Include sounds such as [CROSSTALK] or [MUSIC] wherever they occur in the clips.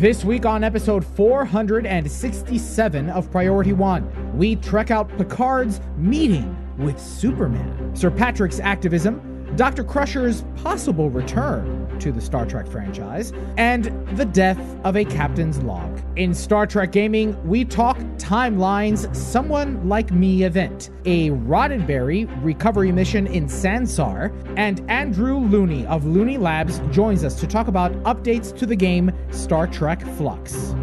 This week on episode 467 of Priority One, we trek out Picard's meeting with Superman, Sir Patrick's activism, Dr. Crusher's possible return to the Star Trek franchise, and the death of a captain's log. In Star Trek Gaming, we talk timelines, someone like me event, a Roddenberry recovery mission in Sansar, and Andrew Looney of Looney Labs joins us to talk about updates to the game Star Trek Fluxx.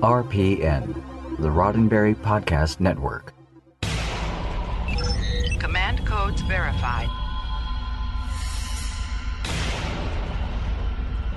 RPN, the Roddenberry Podcast Network. Command codes verified.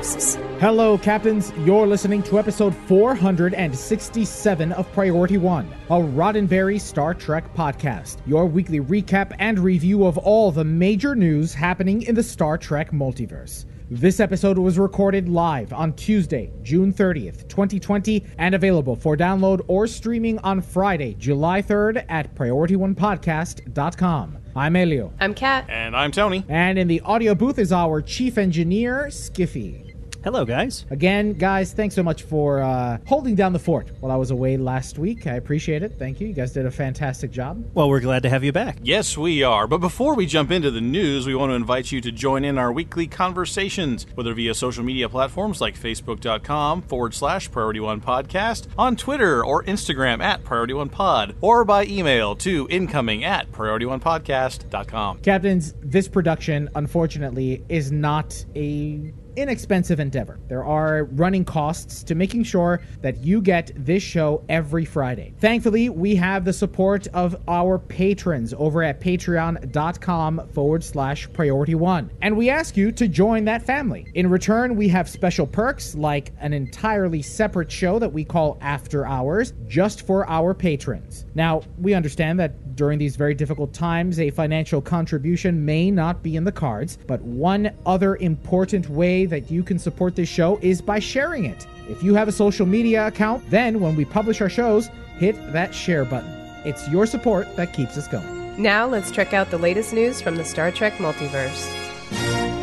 Hosts. Hello, Captains. You're listening to episode 467 of Priority One, a Roddenberry Star Trek podcast, your weekly recap and review of all the major news happening in the Star Trek multiverse. This episode was recorded live on Tuesday, June 30th, 2020, and available for download or streaming on Friday, July 3rd at PriorityOnePodcast.com. I'm Elio. I'm Kat. And I'm Tony. And in the audio booth is our chief engineer, Skiffy. Hello, guys. Again, guys, thanks so much for uh, holding down the fort while I was away last week. I appreciate it. Thank you. You guys did a fantastic job. Well, we're glad to have you back. Yes, we are. But before we jump into the news, we want to invite you to join in our weekly conversations, whether via social media platforms like facebook.com forward slash priority one podcast, on Twitter or Instagram at priority one pod, or by email to incoming at priority one podcast.com. Captains, this production, unfortunately, is not a inexpensive endeavor. There are running costs to making sure that you get this show every Friday. Thankfully, we have the support of our patrons over at patreon.com forward slash priority one. And we ask you to join that family. In return, we have special perks like an entirely separate show that we call After Hours just for our patrons. Now, we understand that during these very difficult times, a financial contribution may not be in the cards, but one other important way that you can support this show is by sharing it. If you have a social media account, then when we publish our shows, hit that share button. It's your support that keeps us going. Now let's check out the latest news from the Star Trek multiverse.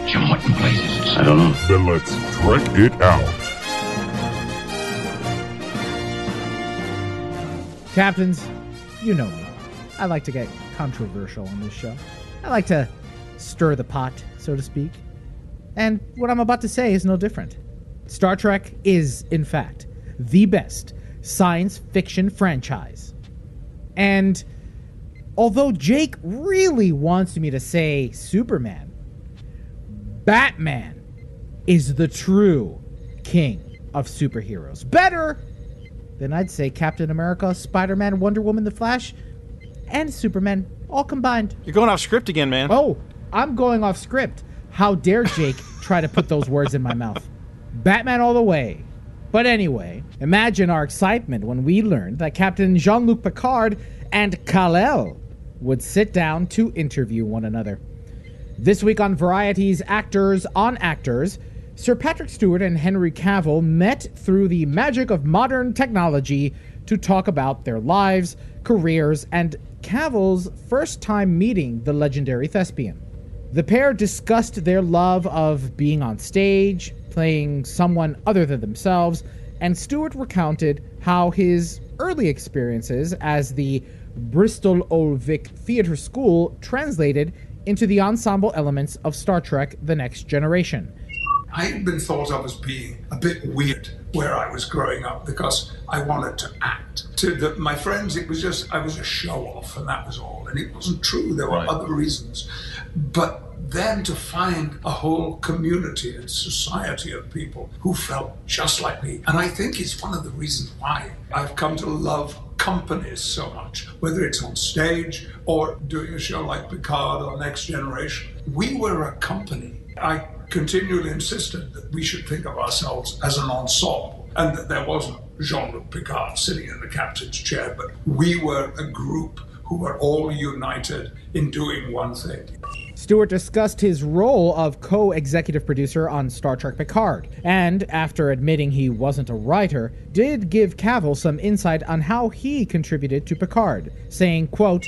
Jim, what in blazes? I don't know. Then let's trek it out. Captains, you know me. I like to get controversial on this show. I like to stir the pot, so to speak. And what I'm about to say is no different. Star Trek is, in fact, the best science fiction franchise. And although Jake really wants me to say Superman, Batman is the true king of superheroes. Better than I'd say Captain America, Spider Man, Wonder Woman, The Flash, and Superman all combined. You're going off script again, man. Oh, I'm going off script. How dare Jake try to put those words in my mouth? Batman all the way. But anyway, imagine our excitement when we learned that Captain Jean Luc Picard and Kal-El would sit down to interview one another. This week on Variety's Actors on Actors, Sir Patrick Stewart and Henry Cavill met through the magic of modern technology to talk about their lives, careers, and Cavill's first time meeting the legendary thespian. The pair discussed their love of being on stage, playing someone other than themselves, and Stewart recounted how his early experiences as the Bristol Old Vic Theatre School translated into the ensemble elements of Star Trek The Next Generation. I had been thought of as being a bit weird where I was growing up because I wanted to act. To the, my friends, it was just, I was a show off and that was all. And it wasn't true, there were Right. other reasons. But then to find a whole community and society of people who felt just like me. And I think it's one of the reasons why I've come to love companies so much, whether it's on stage or doing a show like Picard or Next Generation. We were a company. I continually insisted that we should think of ourselves as an ensemble and that there wasn't Jean Luc Picard sitting in the captain's chair, but we were a group who were all united in doing one thing. Stewart discussed his role of co executive producer on Star Trek Picard, and after admitting he wasn't a writer, did give Cavill some insight on how he contributed to Picard, saying, quote,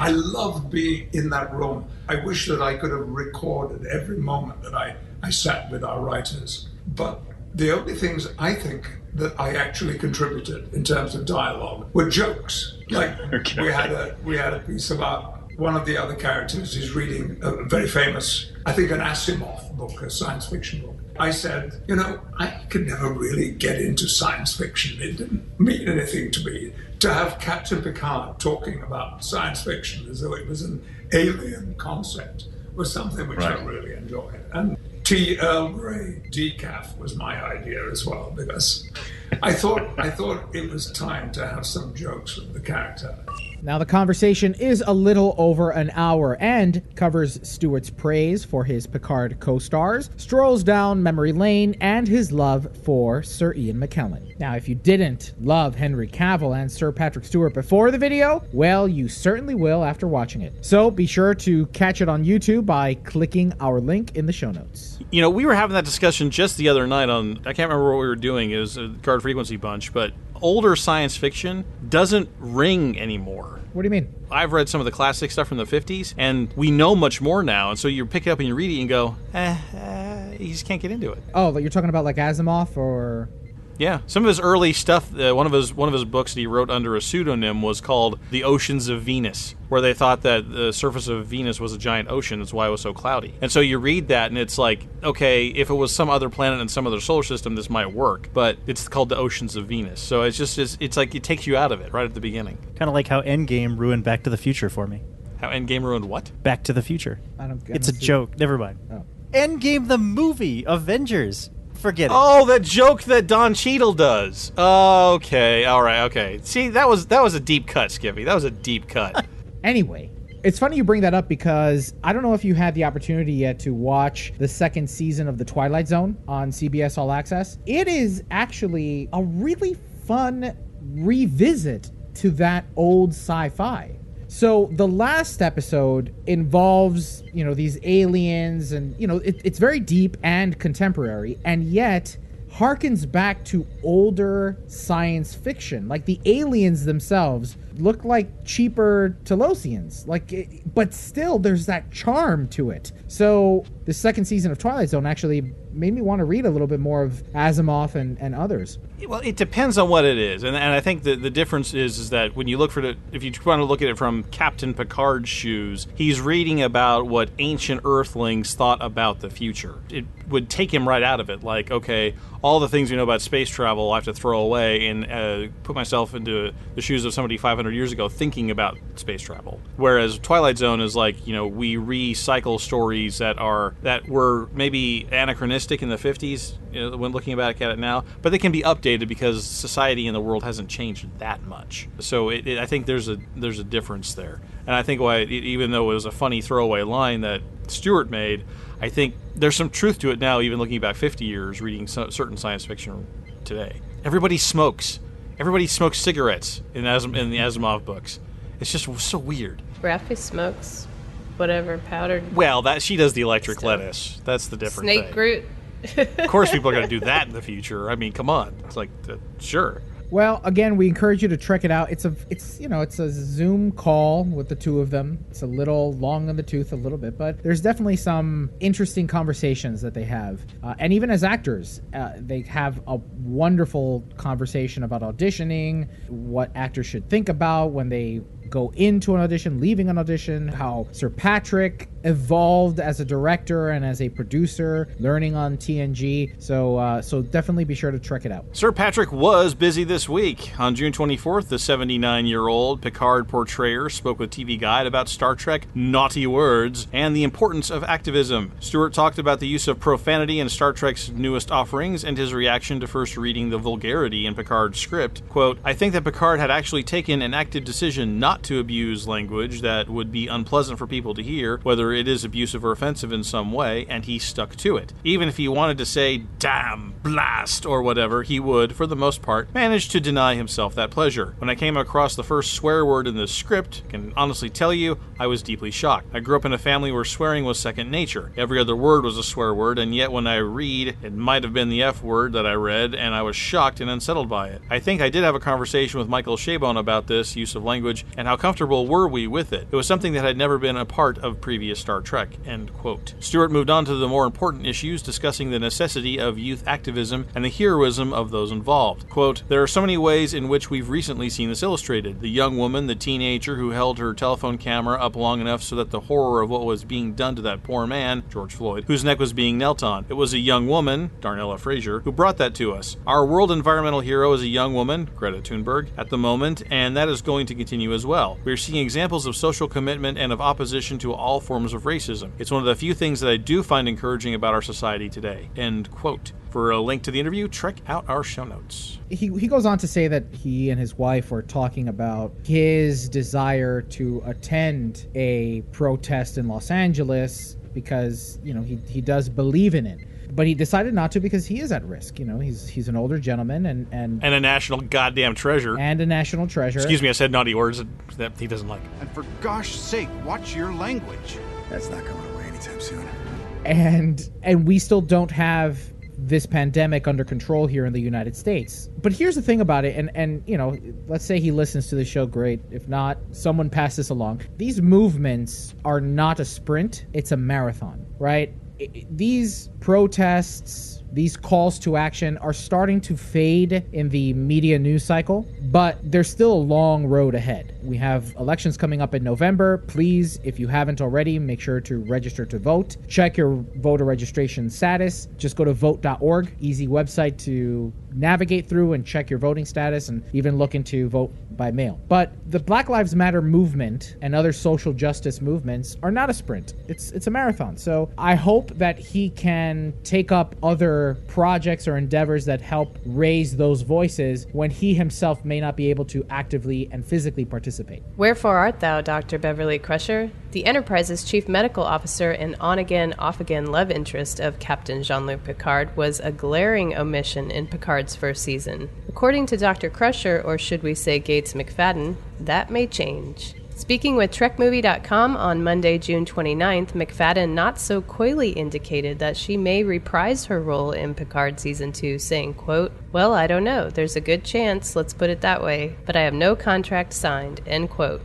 I loved being in that room. I wish that I could have recorded every moment that I, I sat with our writers. But the only things I think that I actually contributed in terms of dialogue were jokes. Like [LAUGHS] okay. we had a we had a piece about one of the other characters is reading a very famous, I think, an Asimov book, a science fiction book. I said, you know, I could never really get into science fiction. It didn't mean anything to me. To have Captain Picard talking about science fiction as though it was an alien concept was something which right. I really enjoyed. And Tea. Earl Grey decaf was my idea as well because I thought I thought it was time to have some jokes with the character. Now, the conversation is a little over an hour and covers Stewart's praise for his Picard co stars, strolls down memory lane, and his love for Sir Ian McKellen. Now, if you didn't love Henry Cavill and Sir Patrick Stewart before the video, well, you certainly will after watching it. So be sure to catch it on YouTube by clicking our link in the show notes. You know, we were having that discussion just the other night on, I can't remember what we were doing, it was a card frequency bunch, but older science fiction doesn't ring anymore. What do you mean? I've read some of the classic stuff from the 50s, and we know much more now. And so you pick it up and you read it and go, eh, eh, you just can't get into it. Oh, you're talking about like Asimov or yeah, some of his early stuff. Uh, one of his one of his books that he wrote under a pseudonym was called "The Oceans of Venus," where they thought that the surface of Venus was a giant ocean. That's why it was so cloudy. And so you read that, and it's like, okay, if it was some other planet in some other solar system, this might work. But it's called the Oceans of Venus, so it's just it's, it's like it takes you out of it right at the beginning. Kind of like how Endgame ruined Back to the Future for me. How Endgame ruined what? Back to the Future. I don't. I it's don't a see- joke. Never mind. Oh. Endgame, the movie, Avengers. Forget it. Oh, that joke that Don Cheadle does. Okay, all right, okay. See, that was that was a deep cut, Skippy. That was a deep cut. [LAUGHS] Anyway, it's funny you bring that up because I don't know if you had the opportunity yet to watch the second season of The Twilight Zone on CBS All Access. It is actually a really fun revisit to that old sci fi. So the last episode involves, you know, these aliens and, you know, it, it's very deep and contemporary, and yet harkens back to older science fiction. Like the aliens themselves look like cheaper Talosians. Like, it, but still, there's that charm to it. So the second season of Twilight Zone actually made me want to read a little bit more of Asimov and, and others. Well, it depends on what it is, and, and I think the the difference is is that when you look for it, if you want to look at it from Captain Picard's shoes, he's reading about what ancient Earthlings thought about the future. It would take him right out of it, like okay, all the things we know about space travel, I have to throw away and uh, put myself into the shoes of somebody 500 years ago thinking about space travel. Whereas Twilight Zone is like you know we recycle stories that are that were maybe anachronistic in the 50s you know, when looking back at it now, but they can be updated because society and the world hasn't changed that much. So it, it, I think there's a there's a difference there, and I think why even though it was a funny throwaway line that Stewart made, I think there's some truth to it now. Even looking back 50 years, reading so, certain science fiction today, everybody smokes. Everybody smokes cigarettes in, Asim- in the Asimov books. It's just so weird. Raffi smokes whatever powdered. Well, that she does the electric lettuce. That's the different Snake thing. Groot. of course, people are going to do [LAUGHS] that in the future. I mean, come on. It's like, uh, sure. Well, again, we encourage you to check it out. It's a, it's you know, it's a Zoom call with the two of them. It's a little long in the tooth, a little bit, but there's definitely some interesting conversations that they have. Uh, and even as actors, uh, they have a wonderful conversation about auditioning, what actors should think about when they go into an audition, leaving an audition, how Sir Patrick evolved as a director and as a producer, learning on TNG. So, uh, so definitely be sure to check it out. Sir Patrick was busy this week. On June 24th, the 79 year old Picard portrayer spoke with TV Guide about Star Trek naughty words and the importance of activism. Stewart talked about the use of profanity in Star Trek's newest offerings and his reaction to first reading the vulgarity in Picard's script. Quote, I think that Picard had actually taken an active decision not not to abuse language that would be unpleasant for people to hear, whether it is abusive or offensive in some way, and he stuck to it. Even if he wanted to say, damn, blast, or whatever, he would, for the most part, manage to deny himself that pleasure. When I came across the first swear word in the script, I can honestly tell you, I was deeply shocked. I grew up in a family where swearing was second nature. Every other word was a swear word, and yet when I read, it might have been the F word that I read, and I was shocked and unsettled by it. I think I did have a conversation with Michael Chabon about this use of language and how comfortable were we with it. It was something that had never been a part of previous Star Trek. End quote. Stewart moved on to the more important issues, discussing the necessity of youth activism and the heroism of those involved. Quote, There are so many ways in which we've recently seen this illustrated. The young woman, the teenager who held her telephone camera up long enough so that the horror of what was being done to that poor man, George Floyd, whose neck was being knelt on. It was a young woman, Darnella Frazier, who brought that to us. Our world environmental hero is a young woman, Greta Thunberg, at the moment, and that is going to continue as well. We are seeing examples of social commitment and of opposition to all forms of racism. It's one of the few things that I do find encouraging about our society today. End quote. For a link to the interview, check out our show notes. He, he goes on to say that he and his wife were talking about his desire to attend a protest in Los Angeles because, you know, he, he does believe in it. But he decided not to because he is at risk. You know, he's he's an older gentleman and and, And a national goddamn treasure. and a national treasure. Excuse me, I said naughty words that he doesn't like. And for gosh sake, watch your language. That's not going away anytime soon. and and we still don't have this pandemic under control here in the United States. But here's the thing about it, and and you know, let's say he listens to the show, great. If not, someone pass this along. These movements are not a sprint; it's a marathon, right? These protests. These calls to action are starting to fade in the media news cycle, but there's still a long road ahead. We have elections coming up in November. Please, if you haven't already, make sure to register to vote. Check your voter registration status. Just go to vote.org, easy website to navigate through and check your voting status and even look into vote by mail. But the Black Lives Matter movement and other social justice movements are not a sprint. It's it's a marathon. So I hope that he can take up other projects or endeavors that help raise those voices when he himself may not be able to actively and physically participate. Wherefore art thou, Dr. Beverly Crusher, the Enterprise's chief medical officer and on again, off again love interest of Captain Jean Luc Picard was a glaring omission in Picard's first season. According to Dr. Crusher, or should we say Gates McFadden, that may change. Speaking with TrekMovie.com on Monday, June 29th, McFadden not so coyly indicated that she may reprise her role in Picard Season 2, saying, quote, Well, I don't know. There's a good chance, let's put it that way, but I have no contract signed, end quote.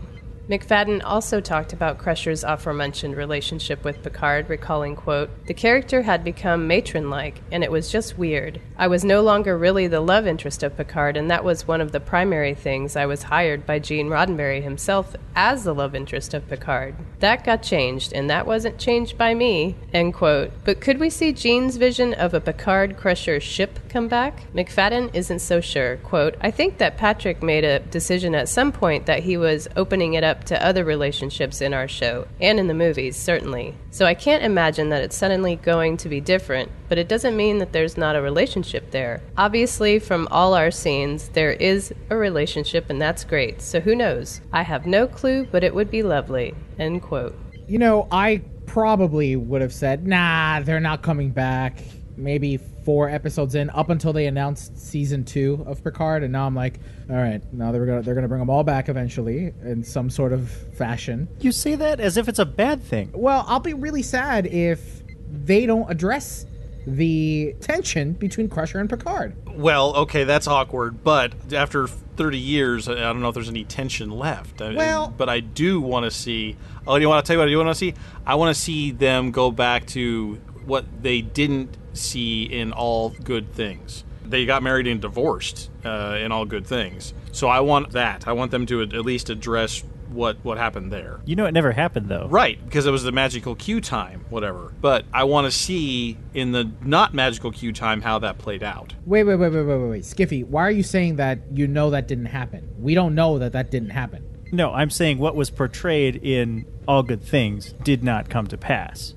McFadden also talked about Crusher's aforementioned relationship with Picard, recalling, quote, The character had become matron-like, and it was just weird. I was no longer really the love interest of Picard, and that was one of the primary things I was hired by Gene Roddenberry himself as the love interest of Picard. That got changed, and that wasn't changed by me, end quote. But could we see Gene's vision of a Picard-Crusher ship come back? McFadden isn't so sure. Quote, I think that Patrick made a decision at some point that he was opening it up to other relationships in our show, and in the movies, certainly. So I can't imagine that it's suddenly going to be different, but it doesn't mean that there's not a relationship there. Obviously, from all our scenes, there is a relationship, and that's great. So who knows? I have no clue, but it would be lovely. End quote. You know, I probably would have said, nah, they're not coming back. Maybe four episodes in, up until they announced season two of Picard, and now I'm like, all right, now they're gonna they're gonna bring them all back eventually in some sort of fashion. You say that as if it's a bad thing. Well, I'll be really sad if they don't address the tension between Crusher and Picard. Well, okay, that's awkward, but after 30 years, I don't know if there's any tension left. I- Well- but I do want to see. Oh, do you want to tell you what I do want to see? I want to see them go back to what they didn't see in all good things. They got married and divorced uh, in all good things. So I want that. I want them to at at least address what what happened there. You know, it never happened though. Right, because it was the magical Q time, whatever. But I want to see in the not magical Q time how that played out. Wait, wait, wait, wait, wait, wait, wait, Skiffy, why are you saying that you know that didn't happen? We don't know that that didn't happen. No, I'm saying what was portrayed in All Good Things did not come to pass.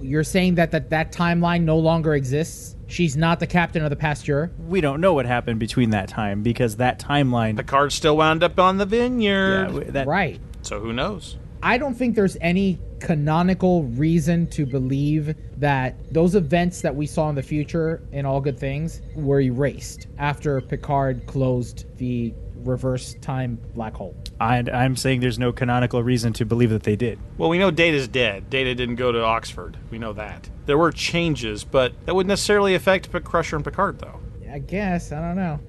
You're saying that that, that timeline no longer exists? She's not the captain of the Pasteur? We don't know what happened between that time because that timeline. Picard still wound up on the vineyard. Yeah, that, right. So who knows? I don't think there's any canonical reason to believe that those events that we saw in the future in All Good Things were erased after Picard closed the reverse time black hole. And I'm saying there's no canonical reason to believe that they did. Well, we know Data's dead. Data didn't go to Oxford. We know that. There were changes, but that wouldn't necessarily affect Crusher and Picard, though. I guess. I don't know.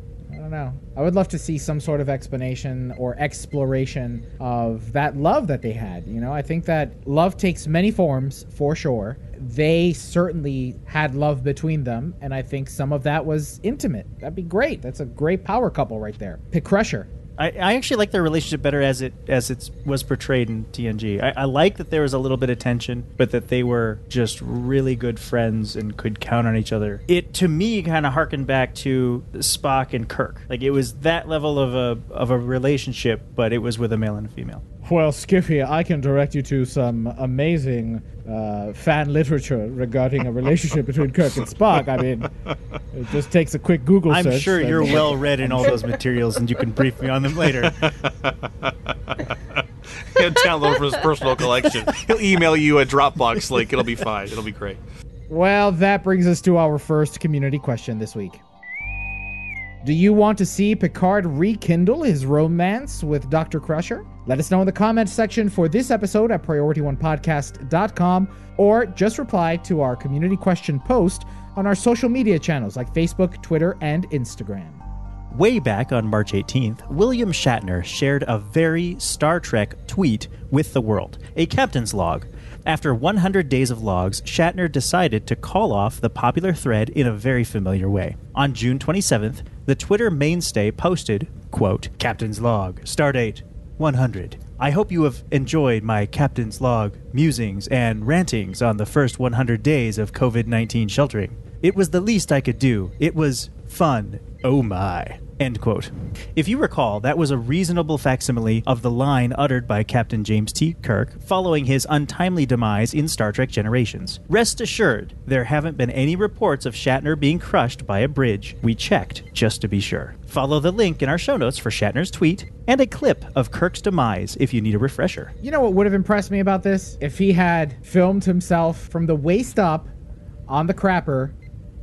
I don't know. I would love to see some sort of explanation or exploration of that love that they had. You know, I think that love takes many forms for sure. They certainly had love between them, and I think some of that was intimate. That'd be great. That's a great power couple right there. Pick Crusher. I, I actually like their relationship better as it as it was portrayed in TNG. I, I like that there was a little bit of tension, but that they were just really good friends and could count on each other. It to me kind of harkened back to Spock and Kirk. Like it was that level of a of a relationship, but it was with a male and a female. Well, Skiffy, I can direct you to some amazing uh, fan literature regarding a relationship between Kirk and Spock. I mean, it just takes a quick Google search. I'm sure you're well read in all those materials, and you can brief me on them later. [LAUGHS] He'll download from his personal collection. He'll email you a Dropbox link. It'll be fine. It'll be great. Well, that brings us to our first community question this week. Do you want to see Picard rekindle his romance with Dr. Crusher? Let us know in the comments section for this episode at PriorityOnePodcast.com or just reply to our community question post on our social media channels like Facebook, Twitter, and Instagram. Way back on March 18th, William Shatner shared a very Star Trek tweet with the world, a captain's log. After 100 days of logs, Shatner decided to call off the popular thread in a very familiar way. On June 27th, the Twitter mainstay posted, quote, Captain's log, stardate 100. I hope you have enjoyed my Captain's log musings and rantings on the first 100 days of COVID 19 sheltering. It was the least I could do. It was fun. Oh my. End quote. If you recall, that was a reasonable facsimile of the line uttered by Captain James T. Kirk following his untimely demise in Star Trek Generations. Rest assured, there haven't been any reports of Shatner being crushed by a bridge. We checked just to be sure. Follow the link in our show notes for Shatner's tweet and a clip of Kirk's demise if you need a refresher. You know what would have impressed me about this? If he had filmed himself from the waist up on the crapper,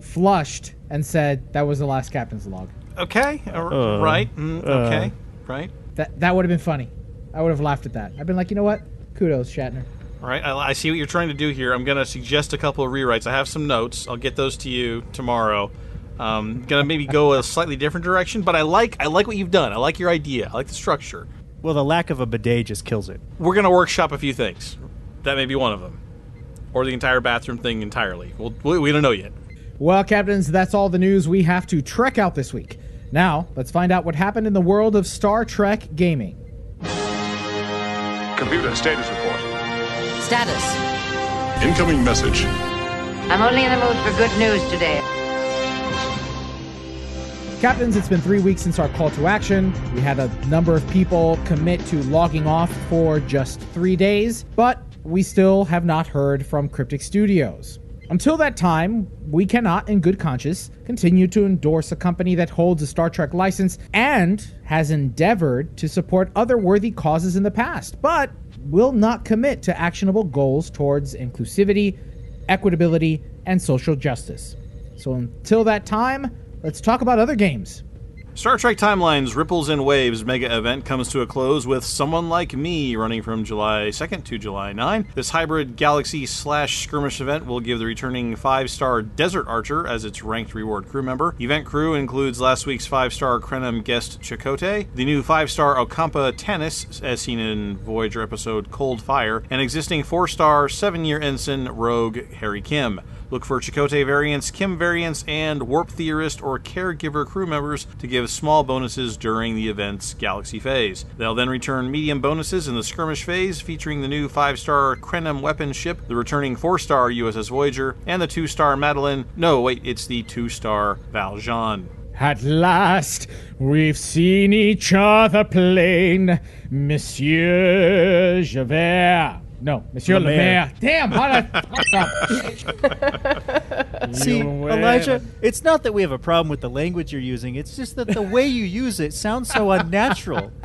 flushed, and said that was the last captain's log. Okay. Uh, right. Mm, uh. okay. right. That that would have been funny. I would have laughed at that. I've been like, you know what? Kudos, Shatner. All right. I, I see what you're trying to do here. I'm going to suggest a couple of rewrites. I have some notes. I'll get those to you tomorrow. Um, gonna maybe go a slightly different direction, but I like I like what you've done. I like your idea. I like the structure. Well, the lack of a bidet just kills it. We're gonna workshop a few things. That may be one of them, or the entire bathroom thing entirely. Well, we, we don't know yet. Well, captains, that's all the news we have to trek out this week. Now, let's find out what happened in the world of Star Trek gaming. Computer status report. Status. Incoming message. I'm only in the mood for good news today. Captains, it's been three weeks since our call to action. We had a number of people commit to logging off for just three days, but we still have not heard from Cryptic Studios. Until that time, we cannot, in good conscience, continue to endorse a company that holds a Star Trek license and has endeavored to support other worthy causes in the past, but will not commit to actionable goals towards inclusivity, equitability, and social justice. So until that time, let's talk about other games. Star Trek Timeline's Ripples and Waves mega event comes to a close with Someone Like Me running from July 2nd to July 9. This hybrid galaxy slash skirmish event will give the returning five star Desert Archer as its ranked reward crew member. Event crew includes last week's five star Krenim guest Chakotay, the new five star Ocampa Tanis, as seen in Voyager episode Cold Fire, and existing four star seven year ensign Rogue Harry Kim. Look for Chakotay variants, Kim variants, and Warp Theorist or Caregiver crew members to give small bonuses during the event's Galaxy phase. They'll then return medium bonuses in the Skirmish phase, featuring the new 5 star Krenim weapon ship, the returning 4 star USS Voyager, and the 2 star Madeline. No, wait, it's the 2 star Valjean. At last, we've seen each other plain, Monsieur Javert. No, Monsieur Le Le Maire. Maire. Damn, how did [LAUGHS] See, You win. Elijah, it's not that we have a problem with the language you're using. It's just that the way you use it sounds so unnatural. [LAUGHS]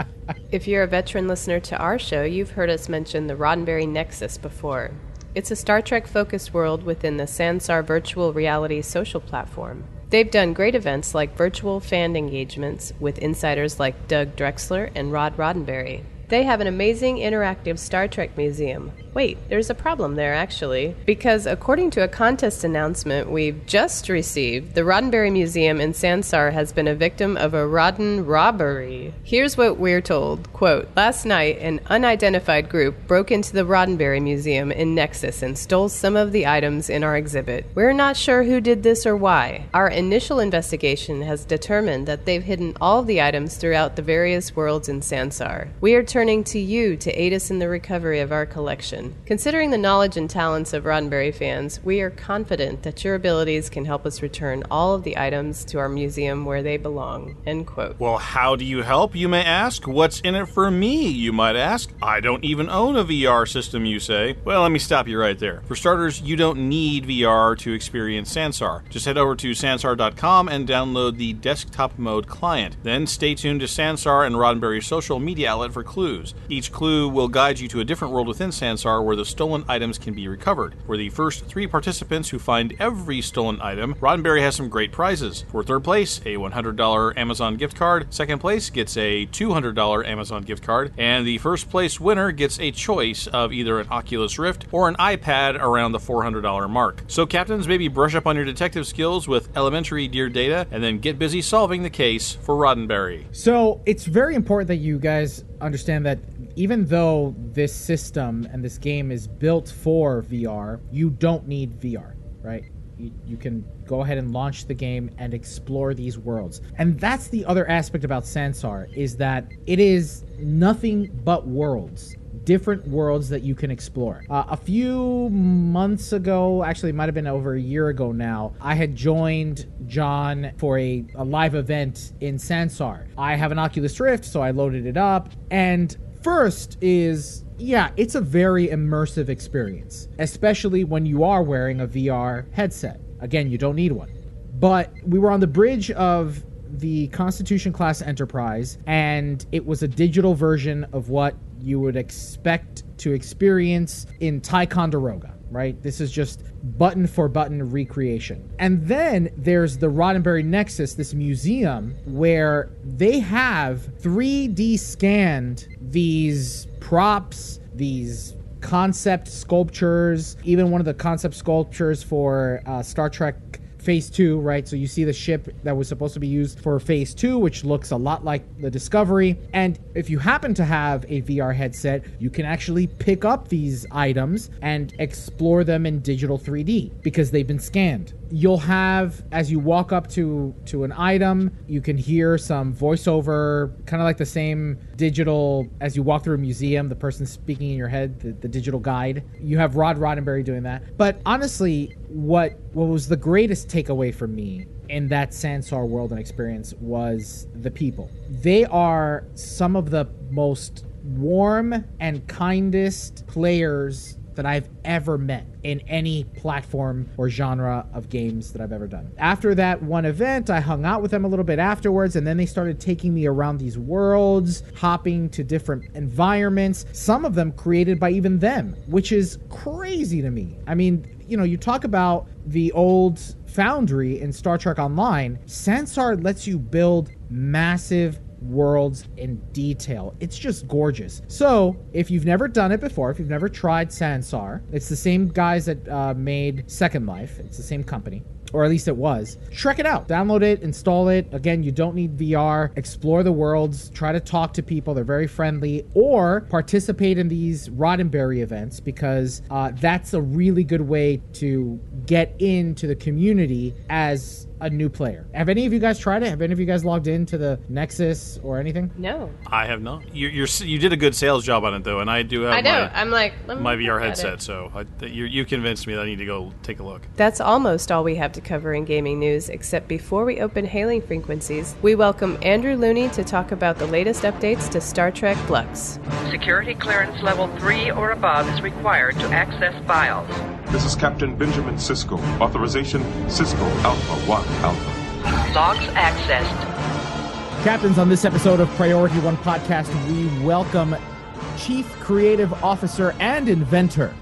If you're a veteran listener to our show, you've heard us mention the Roddenberry Nexus before. It's a Star Trek focused world within the Sansar virtual reality social platform. They've done great events like virtual fan engagements with insiders like Doug Drexler and Rod Roddenberry. They have an amazing interactive Star Trek museum. Wait, there's a problem there actually, because according to a contest announcement we've just received, the Roddenberry Museum in Sansar has been a victim of a Rodden robbery. Here's what we're told. Quote, last night an unidentified group broke into the Roddenberry Museum in Nexus and stole some of the items in our exhibit. We're not sure who did this or why. Our initial investigation has determined that they've hidden all the items throughout the various worlds in Sansar. We are turning to you to aid us in the recovery of our collection. Considering the knowledge and talents of Roddenberry fans, we are confident that your abilities can help us return all of the items to our museum where they belong. End quote. Well, how do you help, you may ask? What's in it for me, you might ask? I don't even own a VR system, you say. Well, let me stop you right there. For starters, you don't need VR to experience Sansar. Just head over to sansar.com and download the desktop mode client. Then stay tuned to Sansar and Roddenberry's social media outlet for clues. Each clue will guide you to a different world within Sansar where the stolen items can be recovered. For the first three participants who find every stolen item, Roddenberry has some great prizes. For third place, a $100 Amazon gift card. Second place gets a $200 Amazon gift card. And the first place winner gets a choice of either an Oculus Rift or an iPad around the $400 mark. So, captains, maybe brush up on your detective skills with elementary Dear Data and then get busy solving the case for Roddenberry. So it's very important that you guys understand that even though this system and this game is built for VR, you don't need VR, right? You, you can go ahead and launch the game and explore these worlds. And that's the other aspect about Sansar is that it is nothing but worlds different worlds that you can explore. Uh, a few months ago, actually, it might have been over a year ago now, I had joined John for a, a live event in Sansar. I have an Oculus Rift, so I loaded it up. And first is yeah, it's a very immersive experience, especially when you are wearing a VR headset. Again, you don't need one. But we were on the bridge of the Constitution class Enterprise, and it was a digital version of what you would expect to experience in Ticonderoga, right? This is just button for button recreation. And then there's the Roddenberry Nexus, this museum where they have 3D scanned these props, these concept sculptures, even one of the concept sculptures for uh, Star Trek phase two, right? So you see the ship that was supposed to be used for phase two, which looks a lot like the Discovery. And if you happen to have a VR headset, you can actually pick up these items and explore them in digital 3D because they've been scanned. You'll have, as you walk up to to an item, you can hear some voiceover, kind of like the same digital as you walk through a museum, the person speaking in your head, the, the digital guide. You have Rod Roddenberry doing that. But honestly, what what was the greatest takeaway for me in that Sansar world and experience was the people. They are some of the most warm and kindest players that I've ever met in any platform or genre of games that I've ever done. After that one event, I hung out with them a little bit afterwards, and then they started taking me around these worlds, hopping to different environments, some of them created by even them, which is crazy to me. I mean, you know, you talk about the old Foundry in Star Trek Online, Sansar lets you build massive worlds in detail. It's just gorgeous. So, if you've never done it before, if you've never tried Sansar, it's the same guys that uh, made Second Life, it's the same company. Or at least it was. Check it out. Download it, install it. Again, you don't need VR. Explore the worlds. Try to talk to people. They're very friendly. Or participate in these Roddenberry events because uh, that's a really good way to get into the community as a new player. Have any of you guys tried it? Have any of you guys logged into the Nexus or anything? No. I have not. You, you're you did a good sales job on it though, and I do have I know. my, I'm like, let me my VR headset. So I, you you convinced me that I need to go take a look. That's almost all we have to cover in gaming news, except before we open hailing frequencies, we welcome Andrew Looney to talk about the latest updates to Star Trek Fluxx. Security clearance level 3 or above is required to access files. This is Captain Benjamin Sisko. Authorization Sisko Alpha 1 Alpha. Logs accessed. Captains, on this episode of Priority One Podcast, we welcome Chief Creative Officer and inventor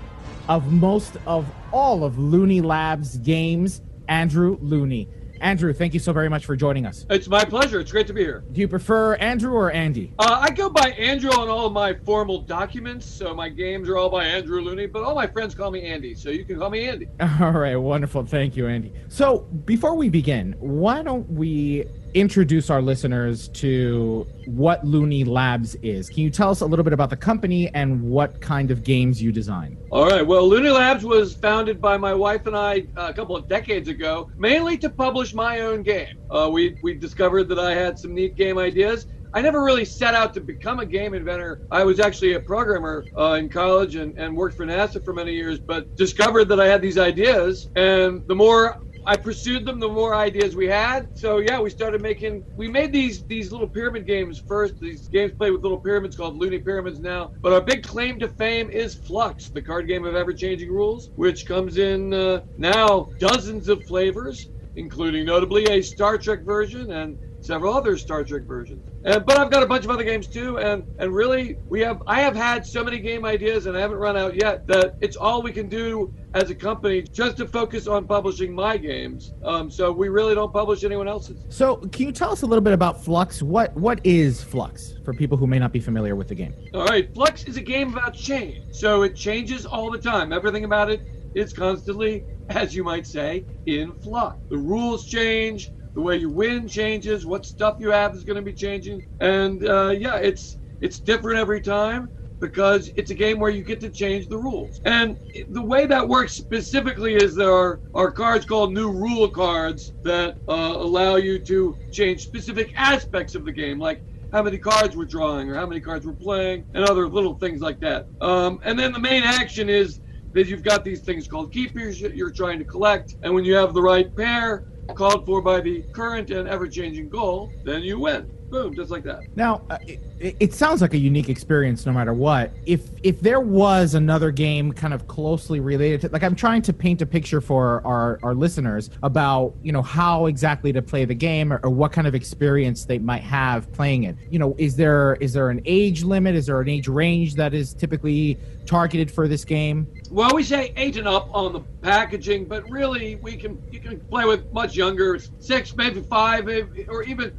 of most of all of Looney Labs games, Andrew Looney. Andrew, thank you so very much for joining us. It's my pleasure. It's great to be here. Do you prefer Andrew or Andy? Uh, I go by Andrew on all of my formal documents, so my games are all by Andrew Looney, but all my friends call me Andy, so you can call me Andy. [LAUGHS] All right, wonderful. Thank you, Andy. So, before we begin, why don't we introduce our listeners to what Looney Labs is? Can you tell us a little bit about the company and what kind of games you design? All right. Well, Looney Labs was founded by my wife and I uh, couple of decades ago, mainly to publish my own game. Uh, we we discovered that I had some neat game ideas. I never really set out to become a game inventor. I was actually a programmer uh, in college and, and worked for NASA for many years, but discovered that I had these ideas. And the more I pursued them, the more ideas we had. So yeah, we started making. We made these these little pyramid games first. These games played with little pyramids called Looney Pyramids now. But our big claim to fame is Fluxx, the card game of ever-changing rules, which comes in uh, now dozens of flavors, including notably a Star Trek version and several other Star Trek versions. And, but I've got a bunch of other games too, and and really we have I have had so many game ideas and I haven't run out yet that it's all we can do as a company just to focus on publishing my games. Um, so we really don't publish anyone else's. So, can you tell us a little bit about Fluxx? What what is Fluxx for people who may not be familiar with the game? All right, Fluxx is a game about change. So it changes all the time. Everything about it is constantly, as you might say, in flux. The rules change, the way you win changes, what stuff you have is going to be changing, and uh, yeah, it's it's different every time because it's a game where you get to change the rules. And the way that works specifically is there are, are cards called new rule cards that uh, allow you to change specific aspects of the game, like how many cards we're drawing or how many cards we're playing, and other little things like that. Um, and then the main action is that you've got these things called keepers that you're trying to collect, and when you have the right pair called for by the current and ever-changing goal, then you win. Boom, just like that. Now, uh, it, it sounds like a unique experience no matter what. If if there was another game kind of closely related to like I'm trying to paint a picture for our our listeners about, you know, how exactly to play the game or, or what kind of experience they might have playing it. You know, is there is there an age limit? Is there an age range that is typically targeted for this game? Well, we say eight and up on the packaging, but really we can you can play with much younger, six, maybe five, eh, or even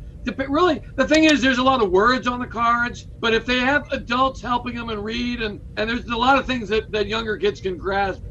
really the thing is there's a lot of words on the cards but if they have adults helping them and read and and there's a lot of things that that younger kids can grasp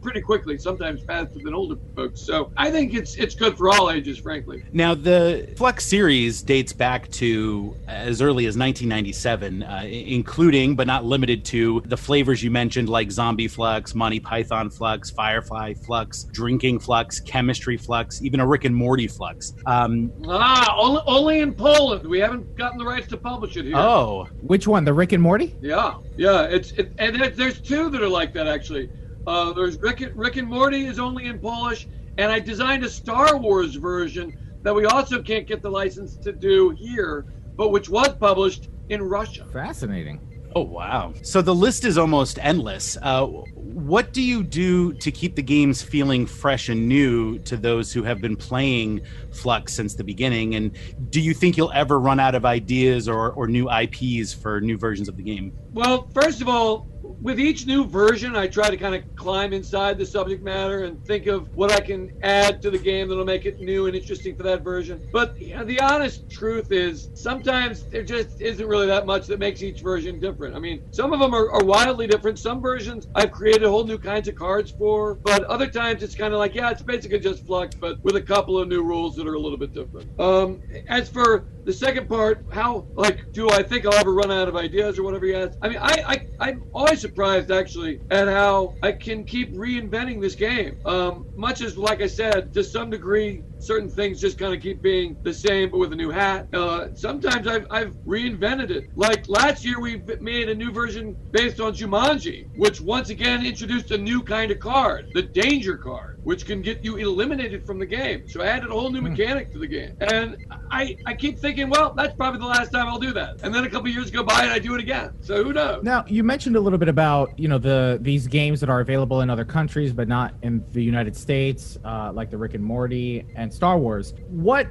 pretty quickly sometimes faster than older folks. So i think it's it's good for all ages frankly. Now the fluxx series dates back to as early as 1997 uh, including but not limited to the flavors you mentioned like zombie fluxx monty python fluxx firefly fluxx drinking fluxx chemistry fluxx even a rick and morty fluxx. Um, ah only, only in poland. We haven't gotten the rights to publish it here. Oh. Which one the rick and morty? Yeah yeah it's it, and there's two that are like that actually uh, there's Rick, Rick and Morty is only in Polish, and I designed a Star Wars version that we also can't get the license to do here, but which was published in Russia. Fascinating. Oh wow! So the list is almost endless. Uh, what do you do to keep the games feeling fresh and new to those who have been playing Fluxx since the beginning? And do you think you'll ever run out of ideas or, or new IPs for new versions of the game? Well, first of all, with each new version, I try to kind of climb inside the subject matter and think of what I can add to the game that'll make it new and interesting for that version. But the honest truth is, sometimes there just isn't really that much that makes each version different. I mean, some of them are, are wildly different. Some versions I've created whole new kinds of cards for, but other times it's kind of like, yeah, it's basically just Fluxx, but with a couple of new rules that are a little bit different. Um, as for the second part, how like do I think I'll ever run out of ideas or whatever he asked? I mean, I, I I'm always surprised actually at how I can keep reinventing this game. Um, much as like I said, to some degree, certain things just kind of keep being the same but with a new hat. Uh, sometimes I've, I've reinvented it. Like last year, we made a new version based on Jumanji, which once again introduced a new kind of card, the danger card, which can get you eliminated from the game. So I added a whole new mechanic to the game. And I, I keep thinking, well, that's probably the last time I'll do that. And then a couple years go by and I do it again. So who knows? Now, you mentioned a little bit about you know the these games that are available in other countries but not in the United States, uh, like the Rick and Morty and Star Wars. What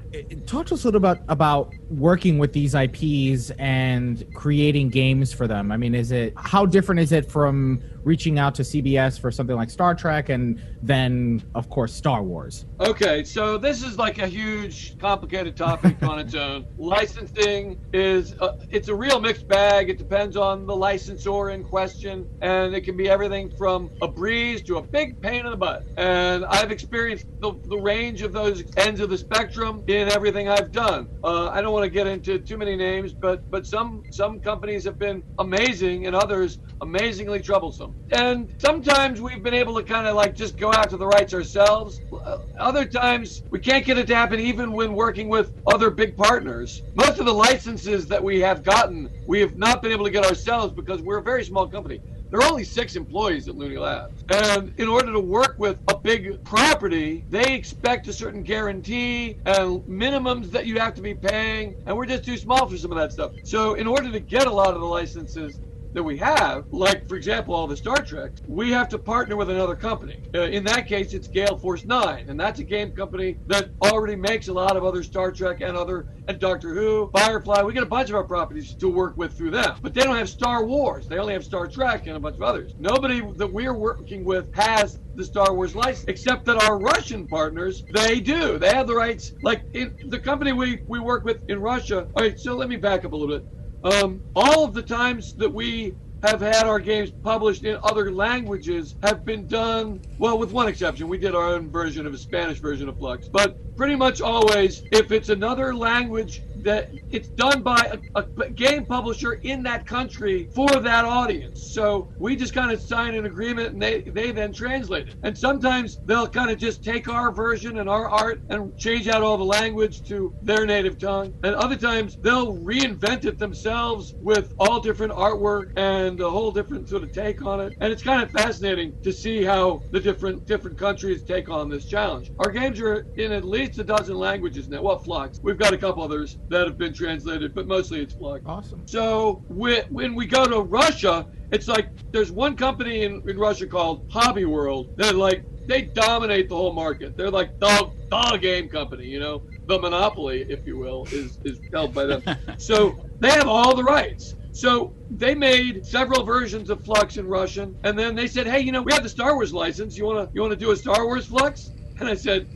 talk to us a little bit about working with these IPs and creating games for them. I mean, is it how different is it from reaching out to CBS for something like Star Trek and then, of course, Star Wars? Okay, so this is like a huge, complicated topic [LAUGHS] on its own. Licensing is a, it's a real mixed bag. It depends on the licensor in question, and it can be everything from a breeze to a big pain in the butt. And I've experienced the, the range of those ends of the spectrum in everything I've done. Uh, I don't want to get into too many names, but but some some companies have been amazing, and others amazingly troublesome. And sometimes we've been able to kind of like just go after the rights ourselves. Uh, other times we can't get it to happen even when working with other big partners. Most of the licenses that we have gotten, we have not been able to get ourselves because we're a very small company. There are only six employees at Looney Labs. And in order to work with a big property, they expect a certain guarantee and minimums that you have to be paying. And we're just too small for some of that stuff. So in order to get a lot of the licenses, that we have, like for example, all the Star Trek, we have to partner with another company. Uh, in that case, it's Gale Force Nine, and that's a game company that already makes a lot of other Star Trek and other and Doctor Who, Firefly. We get a bunch of our properties to work with through them, but they don't have Star Wars. They only have Star Trek and a bunch of others. Nobody that we're working with has the Star Wars license, except that our Russian partners, they do. They have the rights. Like in, the company we we work with in Russia. All right, so let me back up a little bit. Um, all of the times that we have had our games published in other languages have been done, well, with one exception. We did our own version of a Spanish version of Fluxx. But pretty much always, if it's another language that it's done by a, a, game publisher in that country for that audience. So we just kind of sign an agreement and they, they then translate it. And sometimes they'll kind of just take our version and our art and change out all the language to their native tongue. And other times they'll reinvent it themselves with all different artwork and a whole different sort of take on it. And it's kind of fascinating to see how the different different countries take on this challenge. Our games are in at least a dozen languages now. Well, Fluxx. We've got a couple others that have been translated, but mostly it's Fluxx. Awesome. So when we go to Russia, it's like there's one company in, in Russia called Hobby World that like they dominate the whole market. They're like the the game company, you know, the monopoly, if you will, is is held by them. [LAUGHS] so they have all the rights. So they made several versions of Fluxx in Russian, and then they said, "Hey, you know, we have the Star Wars license. You wanna you wanna do a Star Wars Fluxx?" And I said,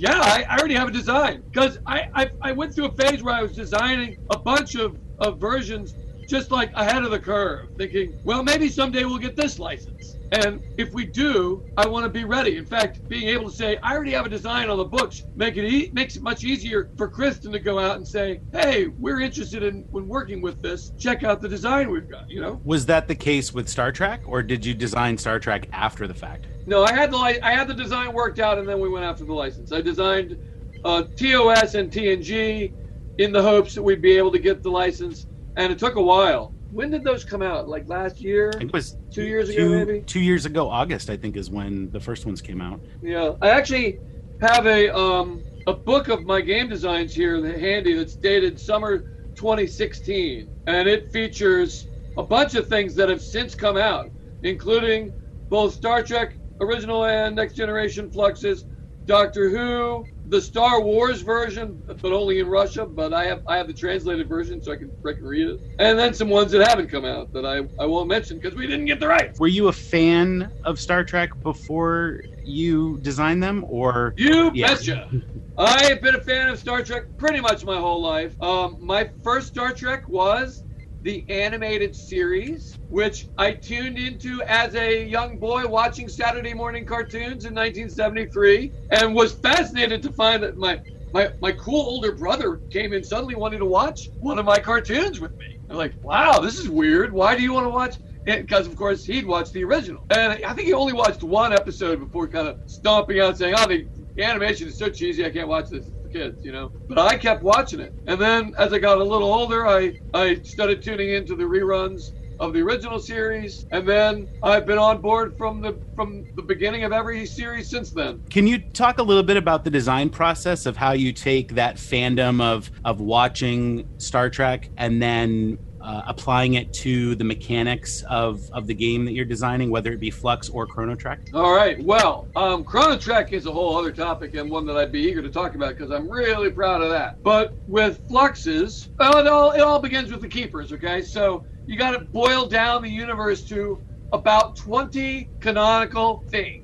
yeah, I, I, already have a design because I, I, I went through a phase where I was designing a bunch of, of versions just like ahead of the curve, thinking, well, maybe someday we'll get this license. And if we do, I want to be ready. In fact, being able to say, I already have a design on the books, make it e- makes it much easier for Kristen to go out and say, hey, we're interested in when working with this. Check out the design we've got, you know? Was that the case with Star Trek, or did you design Star Trek after the fact? No, I had the li- I had the design worked out, and then we went after the license. I designed uh, TOS and TNG in the hopes that we'd be able to get the license, and it took a while. When did those come out? Like last year? it was two years two, ago, maybe. Two years ago, August, I think, is when the first ones came out. Yeah, I actually have a um, a book of my game designs here handy that's dated summer 2016, and it features a bunch of things that have since come out, including both Star Trek original and next generation fluxxes, Doctor Who, the Star Wars version, but only in Russia. But I have I have the translated version, so I can, I can read it. And then some ones that haven't come out that I, I won't mention because we didn't get the rights. Were you a fan of Star Trek before you designed them, or you yeah. betcha? I have been a fan of Star Trek pretty much my whole life. Um, my first Star Trek was the animated series, which I tuned into as a young boy watching Saturday morning cartoons in 1973, and was fascinated to find that my my, my cool older brother came in suddenly wanting to watch one of my cartoons with me. I'm like, wow, this is weird. Why do you want to watch? Because of course he'd watched the original, and I think he only watched one episode before kind of stomping out saying, "Oh, the animation is so cheesy. I can't watch this kids, you know. But I kept watching it, and then as I got a little older, I I started tuning into the reruns of the original series, and then I've been on board from the from the beginning of every series since then. Can you talk a little bit about the design process of how you take that fandom of of watching Star Trek and then uh, applying it to the mechanics of, of the game that you're designing, whether it be Fluxx or Chrono Trek? All right. Well, um, Chrono Trek is a whole other topic and one that I'd be eager to talk about because I'm really proud of that. But with Fluxxes, well, it all it all begins with the Keepers. Okay, so you got to boil down the universe to about 20 canonical things.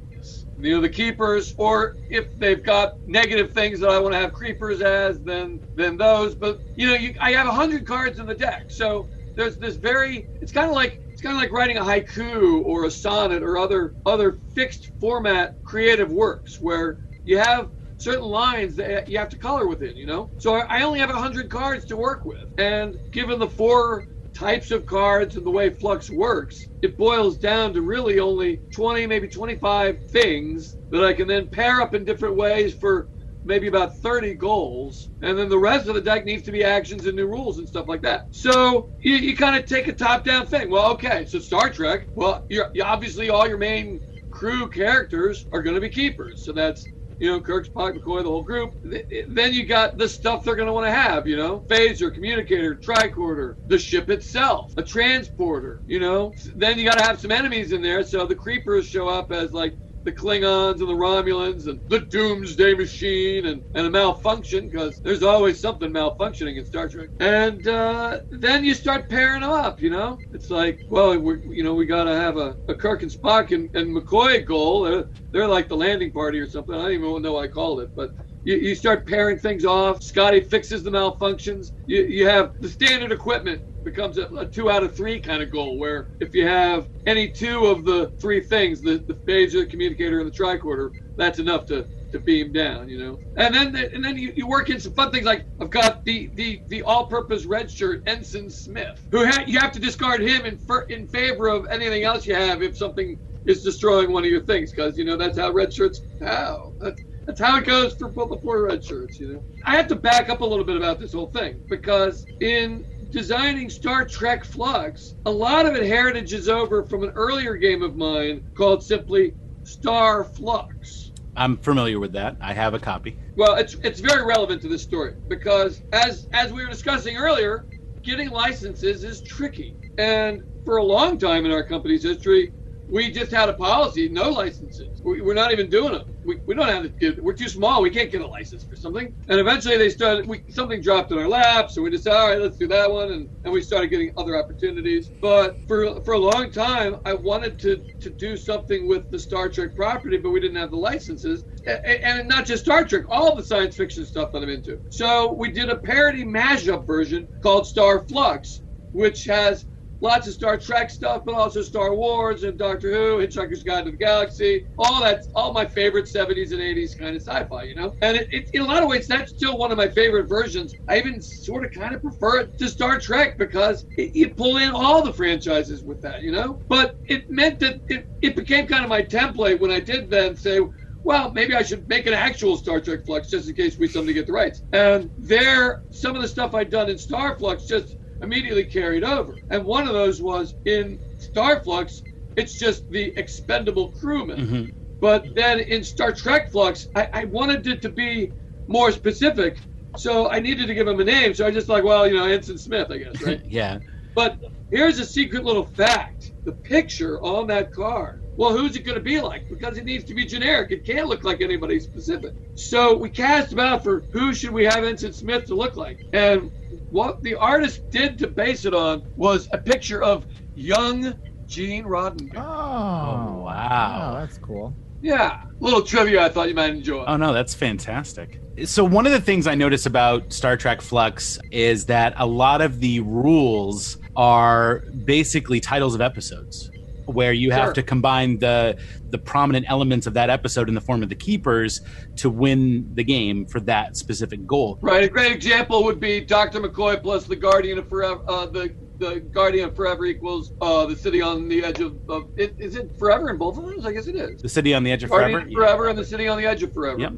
You know, the keepers, or if they've got negative things that I want to have creepers as, then then those. But you know, you, I have hundred cards in the deck, so there's this very. It's kind of like it's kind of like writing a haiku or a sonnet or other other fixed format creative works where you have certain lines that you have to color within. You know, so I only have hundred cards to work with, and given the four types of cards and the way Fluxx works, it boils down to really only 20, maybe 25 things that I can then pair up in different ways for maybe about 30 goals. And then the rest of the deck needs to be actions and new rules and stuff like that. So you, you kind of take a top down thing. Well, okay, so Star Trek, well, you're, you obviously all your main crew characters are going to be keepers. So that's you know, Kirk, Spock, McCoy, the whole group. Then you got the stuff they're going to want to have, you know, phaser, communicator, tricorder, the ship itself, a transporter, you know. Then you got to have some enemies in there. So the creepers show up as like the Klingons and the Romulans and the Doomsday Machine and, and a malfunction because there's always something malfunctioning in Star Trek. And uh, then you start pairing them up, you know? It's like, well, we you know, we got to have a, a Kirk and Spock and, and McCoy goal. They're, they're like the landing party or something. I don't even know what I called it, but you, you start pairing things off. Scotty fixes the malfunctions. You, you have the standard equipment becomes a, a, two out of three kind of goal where if you have any two of the three things the, the phaser the communicator and the tricorder that's enough to to beam down you know and then and then you, you work in some fun things like i've got the the the all-purpose red shirt ensign smith who ha- you have to discard him in fir- in favor of anything else you have if something is destroying one of your things because you know that's how red shirts how that's, that's how it goes for both the four red shirts, you know. I have to back up a little bit about this whole thing because in designing Star Trek Fluxx, a lot of it heritages over from an earlier game of mine called simply Star Fluxx. I'm familiar with that. I have a copy. Well, it's it's very relevant to this story because as as we were discussing earlier, getting licenses is tricky. And for a long time in our company's history, we just had a policy, no licenses. We, are not even doing them. We, we don't have to we're too small. We can't get a license for something. And eventually they started, we, something dropped in our lap. So we decided, all right, let's do that one. And, and we started getting other opportunities. But for, for a long time, I wanted to, to do something with the Star Trek property, but we didn't have the licenses. And, and not just Star Trek, all the science fiction stuff that I'm into. So we did a parody mashup version called Star Fluxx, which has lots of Star Trek stuff, but also Star Wars and Doctor Who, Hitchhiker's Guide to the Galaxy, all that, all my favorite 70s and 80s kind of sci-fi, you know. And it, it, in a lot of ways, that's still one of my favorite versions. I even sort of kind of prefer it to Star Trek because it, you pull in all the franchises with that, you know. But it meant that it, it became kind of my template when I did then say well, maybe I should make an actual Star Trek Fluxx just in case we suddenly get the rights. And there, some of the stuff I'd done in Star Fluxx just immediately carried over. And one of those was in Star Fluxx, it's just the expendable crewman. Mm-hmm. But then in Star Trek Fluxx, I, I wanted it to be more specific. So I needed to give him a name. So I just like, well, you know, Ensign Smith, I guess, right? [LAUGHS] yeah. But here's a secret little fact the picture on that card. Well, who's it going to be like? Because it needs to be generic. It can't look like anybody specific. So we cast about for who should we have Ensign Smith to look like. And what the artist did to base it on was a picture of young Gene Roddenberry. Oh, oh wow. Oh, that's cool. Yeah, little trivia I thought you might enjoy. Oh no, that's fantastic. So one of the things I notice about Star Trek Fluxx is that a lot of the rules are basically titles of episodes where you have to combine the the prominent elements of that episode in the form of the keepers to win the game for that specific goal. Right. A great example would be Doctor McCoy plus the Guardian of Forever. Uh, the the Guardian of Forever equals uh, the city on the edge of, of it. Is it forever in both of those? I guess it is. The city on the edge of Guardian forever. Of forever yeah. and the city on the edge of forever. Yep.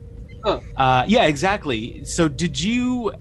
Uh, yeah, exactly. So did you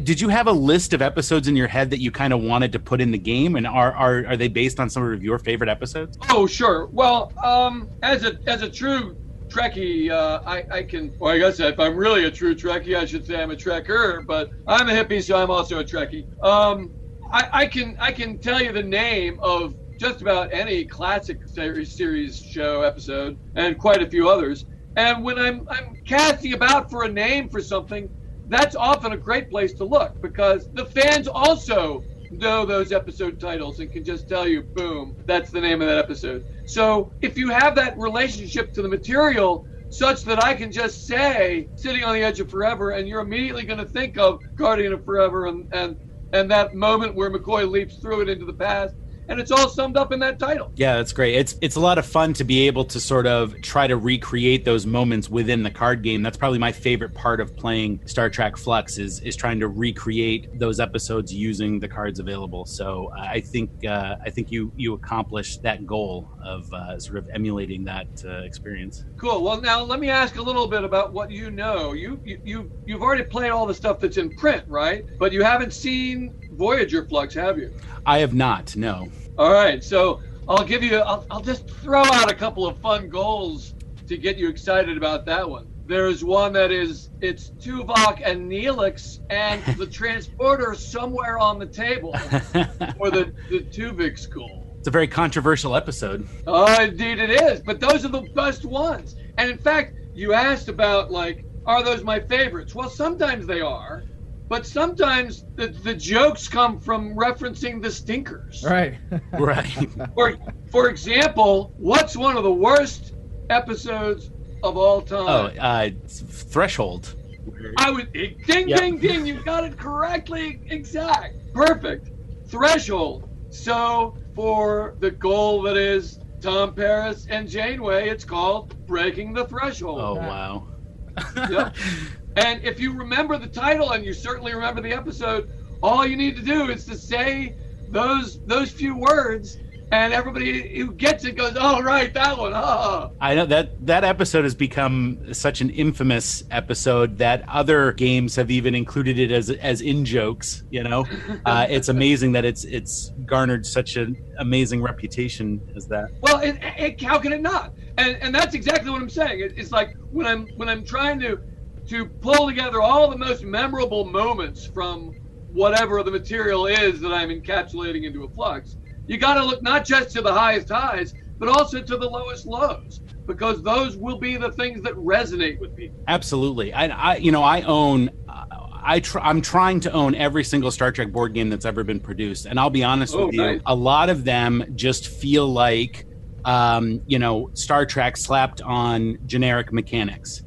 did you have a list of episodes in your head that you kind of wanted to put in the game, and are are, are they based on some of your favorite episodes? Oh, sure. Well, um, as a as a true Trekkie, uh, I, I can, well, I guess if I'm really a true Trekkie, I should say I'm a Trekker, but I'm a hippie, so I'm also a Trekkie. Um, I, I can I can tell you the name of just about any classic series, series show episode and quite a few others. And when I'm I'm casting about for a name for something, that's often a great place to look because the fans also know those episode titles and can just tell you, boom, that's the name of that episode. So if you have that relationship to the material such that I can just say City on the Edge of Forever and you're immediately going to think of Guardian of Forever and, and, and that moment where McCoy leaps through it into the past and it's all summed up in that title. Yeah, that's great. It's it's a lot of fun to be able to sort of try to recreate those moments within the card game. That's probably my favorite part of playing Star Trek Fluxx is is trying to recreate those episodes using the cards available. So uh, I think uh, I think you you accomplished that goal of uh, sort of emulating that uh, experience. Cool. Well, now let me ask a little bit about what you know. You you, you you've already played all the stuff that's in print, right? But you haven't seen Voyager Fluxx, have you? I have not. No. All right. So I'll give you. I'll, I'll just throw out a couple of fun goals to get you excited about that one. There's one that is it's Tuvok and Neelix and [LAUGHS] the transporter somewhere on the table [LAUGHS] for the the Tuvix school. It's a very controversial episode. Oh, indeed it is. But those are the best ones. And in fact, you asked about like, are those my favorites? Well, sometimes they are, but sometimes the, the jokes come from referencing the stinkers. Right. [LAUGHS] right. For for example, what's one of the worst episodes of all time? Oh, uh, Threshold. I would ding Yep. ding ding. You got it correctly. Exact. Perfect. Threshold. So for the goal that is Tom Paris and Janeway, it's called Breaking the Threshold. Oh wow. Yep. [LAUGHS] And if you remember the title and you certainly remember the episode, all you need to do is to say those those few words, and everybody who gets it goes, "Oh, right, that one." Ah. I know that that episode has become such an infamous episode that other games have even included it as as in jokes. You know, [LAUGHS] uh, it's amazing that it's it's garnered such an amazing reputation as that. Well, it, it, how can it not? And and that's exactly what I'm saying. It, it's like when I'm when I'm trying to to pull together all the most memorable moments from whatever the material is that I'm encapsulating into a fluxx. You got to look not just to the highest highs, but also to the lowest lows, because those will be the things that resonate with people. Absolutely. I, I you know, I own. I tr- I'm trying to own every single Star Trek board game that's ever been produced, and I'll be honest Oh, with you, nice. a lot of them just feel like, um, you know, Star Trek slapped on generic mechanics.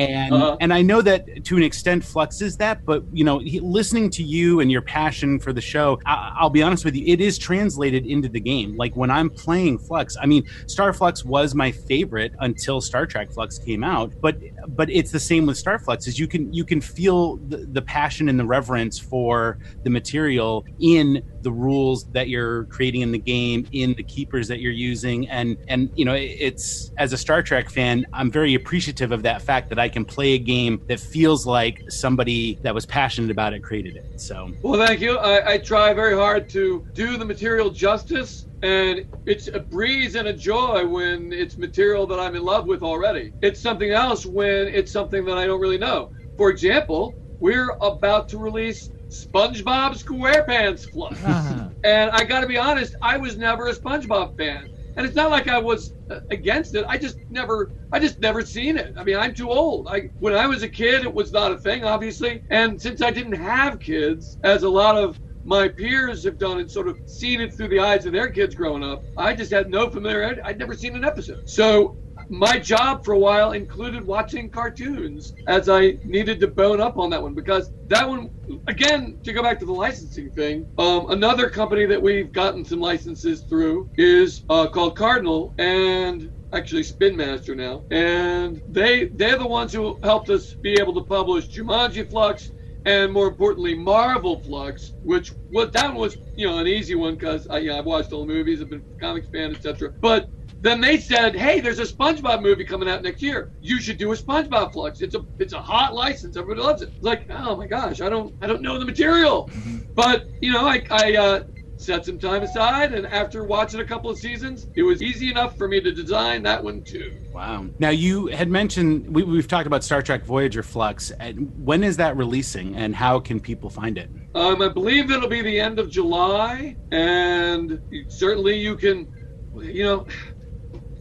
And Uh-huh. and I know that to an extent Fluxx is that, but you know, he, listening to you and your passion for the show, I, I'll be honest with you, it is translated into the game. Like when I'm playing Fluxx, I mean, Star Fluxx was my favorite until Star Trek Fluxx came out, but but it's the same with Star Fluxx. Is you can you can feel the, the passion and the reverence for the material in the rules that you're creating in the game, in the keepers that you're using, and and you know, it- it's as a Star Trek fan, I'm very appreciative of that fact that I can play a game that feels like somebody that was passionate about it created it. So Well, thank you. I, I try very hard to do the material justice, and it's a breeze and a joy when it's material that I'm in love with already. It's something else when it's something that I don't really know. For example, we're about to release SpongeBob SquarePants Fluxx. [LAUGHS] And I got to be honest, I was never a SpongeBob fan. And it's not like I was uh, against it. I just never, I just never seen it. I mean, I'm too old. I when I was a kid, it was not a thing, obviously. And since I didn't have kids, as a lot of my peers have done and sort of seen it through the eyes of their kids growing up, I just had no familiarity. I'd never seen an episode. So my job for a while included watching cartoons as I needed to bone up on that one because that one, again, to go back to the licensing thing, um, another company that we've gotten some licenses through is uh, called Cardinal and actually Spin Master now, and they they're the ones who helped us be able to publish Jumanji Fluxx and more importantly Marvel Fluxx, which was that one was you know an easy one because I yeah, I've watched all the movies, I've been comics fan, etc. But then they said, "Hey, there's a SpongeBob movie coming out next year. You should do a SpongeBob fluxx. It's a it's a hot license. Everybody loves it." It's like, oh my gosh, I don't I don't know the material, but you know, I I uh, set some time aside, and after watching a couple of seasons, it was easy enough for me to design that one too. Wow. Now you had mentioned we, we've talked about Star Trek Voyager Fluxx. And when is that releasing, and how can people find it? Um, I believe it'll be the end of July, and certainly you can, you know,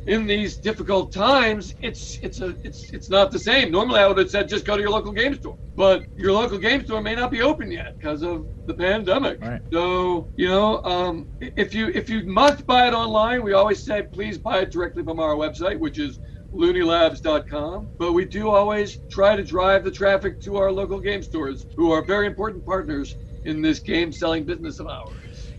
in these difficult times, it's it's a it's it's not the same. Normally, I would have said just go to your local game store, but your local game store may not be open yet because of the pandemic. Right. So you know, um, if you if you must buy it online, we always say please buy it directly from our website, which is looneylabs.com. But we do always try to drive the traffic to our local game stores, who are very important partners in this game selling business of ours.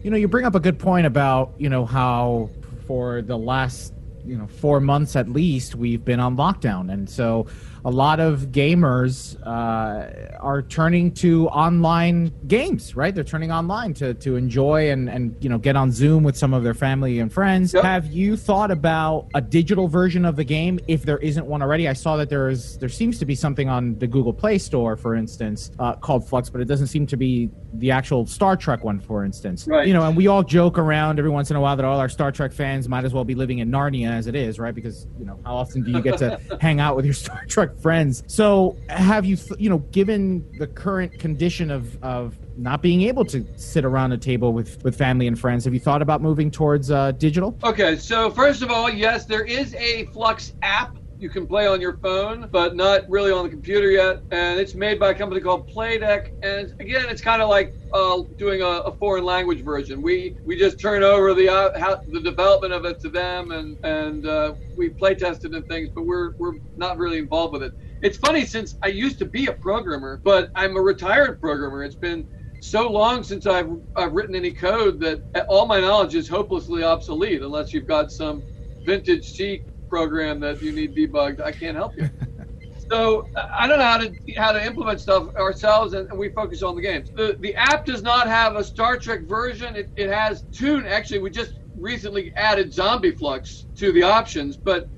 You know, you bring up a good point about, you know, how for the last, you know, four months at least, we've been on lockdown. And so a lot of gamers uh, are turning to online games, right? They're turning online to, to enjoy and, and, you know, get on Zoom with some of their family and friends. Have you thought about a digital version of the game if there isn't one already? I saw that there is, there seems to be something on the Google Play Store, for instance, uh, called Fluxx, but it doesn't seem to be the actual Star Trek one, for instance. Right. You know, and we all joke around every once in a while that all our Star Trek fans might as well be living in Narnia as it is, right? Because you know, how often do you get to [LAUGHS] hang out with your Star Trek friends? So, have you, you know, given the current condition of of not being able to sit around a table with with family and friends, have you thought about moving towards uh, digital? Okay, so first of all, yes, there is a Fluxx app you can play on your phone, but not really on the computer yet. And it's made by a company called Playdek. And again, it's kind of like uh, doing a, a, foreign language version. We we just turn over the uh, how, the development of it to them, and and uh, we play tested and things, but we're we're not really involved with it. It's funny since I used to be a programmer, but I'm a retired programmer. It's been so long since I've, I've written any code that all my knowledge is hopelessly obsolete unless you've got some vintage C program that you need debugged. I can't help you. [LAUGHS] so I don't know how to how to implement stuff ourselves, and, and, we focus on the games. The the app does not have a Star Trek version. It, it has Tune. Actually, we just recently added Zombie Fluxx to the options, but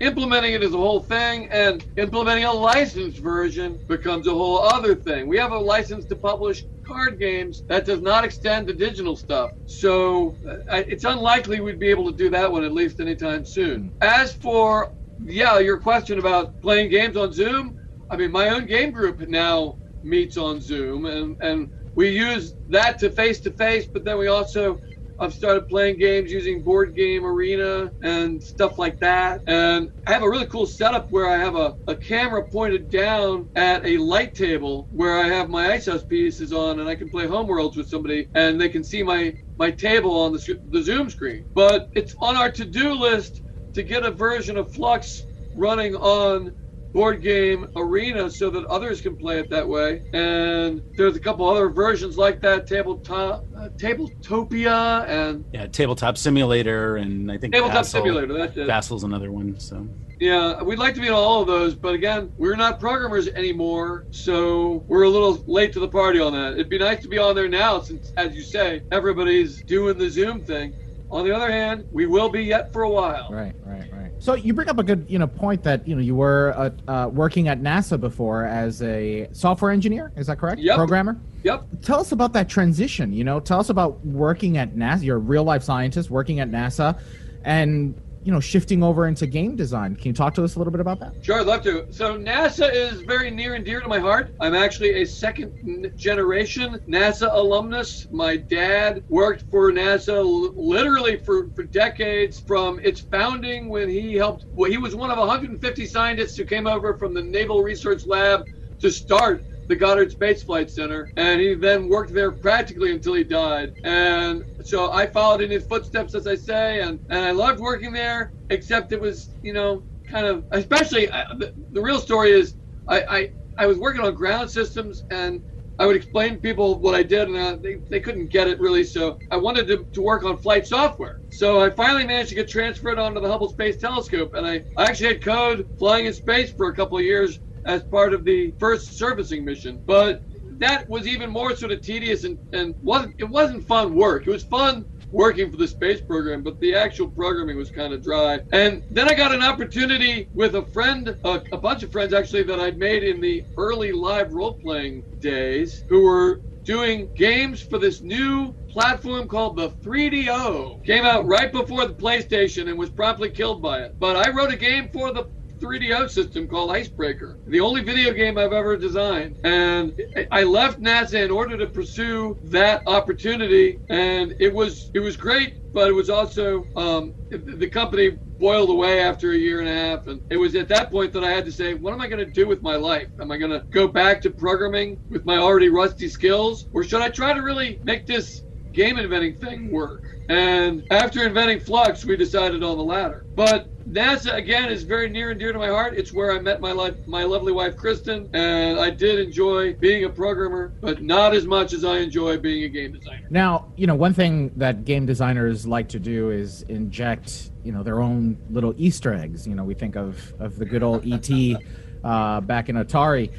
implementing it is a whole thing, and implementing a licensed version becomes a whole other thing. We have a license to publish card games that does not extend to digital stuff. So uh, it's unlikely we'd be able to do that one at least anytime soon. As for, yeah, your question about playing games on Zoom, I mean, my own game group now meets on Zoom, and, and we use that to face to face, but then we also I've started playing games using Board Game Arena and stuff like that. And I have a really cool setup where I have a, a camera pointed down at a light table where I have my Ice House pieces on and I can play Homeworlds with somebody and they can see my, my table on the, the Zoom screen. But it's on our to do list to get a version of Fluxx running on board game arena so that others can play it that way. And there's a couple other versions like that, tabletop, uh, Tabletopia, and yeah, tabletop simulator, and I think tabletop Vassal, simulator. That's it. Vassal's another one. So yeah, we'd like to be in all of those, but again, we're not programmers anymore, so we're a little late to the party on that. It'd be nice to be on there now, since, as you say, everybody's doing the Zoom thing. On the other hand, we will be yet for a while. Right, right, right. So you bring up a good, you know, point that you know you were uh, uh, working at NASA before as a software engineer. Is that correct? Yep. Programmer. Yep. Tell us about that transition. You know, tell us about working at NASA. You're a real life scientist working at NASA, and you know, shifting over into game design. Can you talk to us a little bit about that? Sure, I'd love to. So NASA is very near and dear to my heart. I'm actually a second generation NASA alumnus. My dad worked for NASA literally for, for decades from its founding when he helped, well, he was one of 150 scientists who came over from the Naval Research Lab to start the Goddard Space Flight Center, and he then worked there practically until he died. And so I followed in his footsteps, as I say, and, and I loved working there, except it was, you know, kind of, especially uh, the, the real story is I, I, I was working on ground systems and I would explain to people what I did, and uh, they, they couldn't get it really. So I wanted to, to work on flight software. So I finally managed to get transferred onto the Hubble Space Telescope, and I, I actually had code flying in space for a couple of years as part of the first servicing mission. But that was even more sort of tedious and, and wasn't it wasn't fun work. It was fun working for the space program, but the actual programming was kind of dry. And then I got an opportunity with a friend, a, a bunch of friends actually, that I'd made in the early live role playing days who were doing games for this new platform called the 3DO. Came out right before the PlayStation and was promptly killed by it. But I wrote a game for the 3DO system called Icebreaker, the only video game I've ever designed. And I left NASA in order to pursue that opportunity, and it was it was great, but it was also um, the company boiled away after a year and a half, and it was at that point that I had to say, what am I going to do with my life? Am I going to go back to programming with my already rusty skills, or should I try to really make this game inventing thing work? And after inventing Flux, we decided on the latter. But NASA again is very near and dear to my heart. It's where I met my life, my lovely wife Kristen, and I did enjoy being a programmer, but not as much as I enjoy being a game designer. Now, you know, one thing that game designers like to do is inject, you know, their own little Easter eggs. You know, we think of of the good old ET uh, back in Atari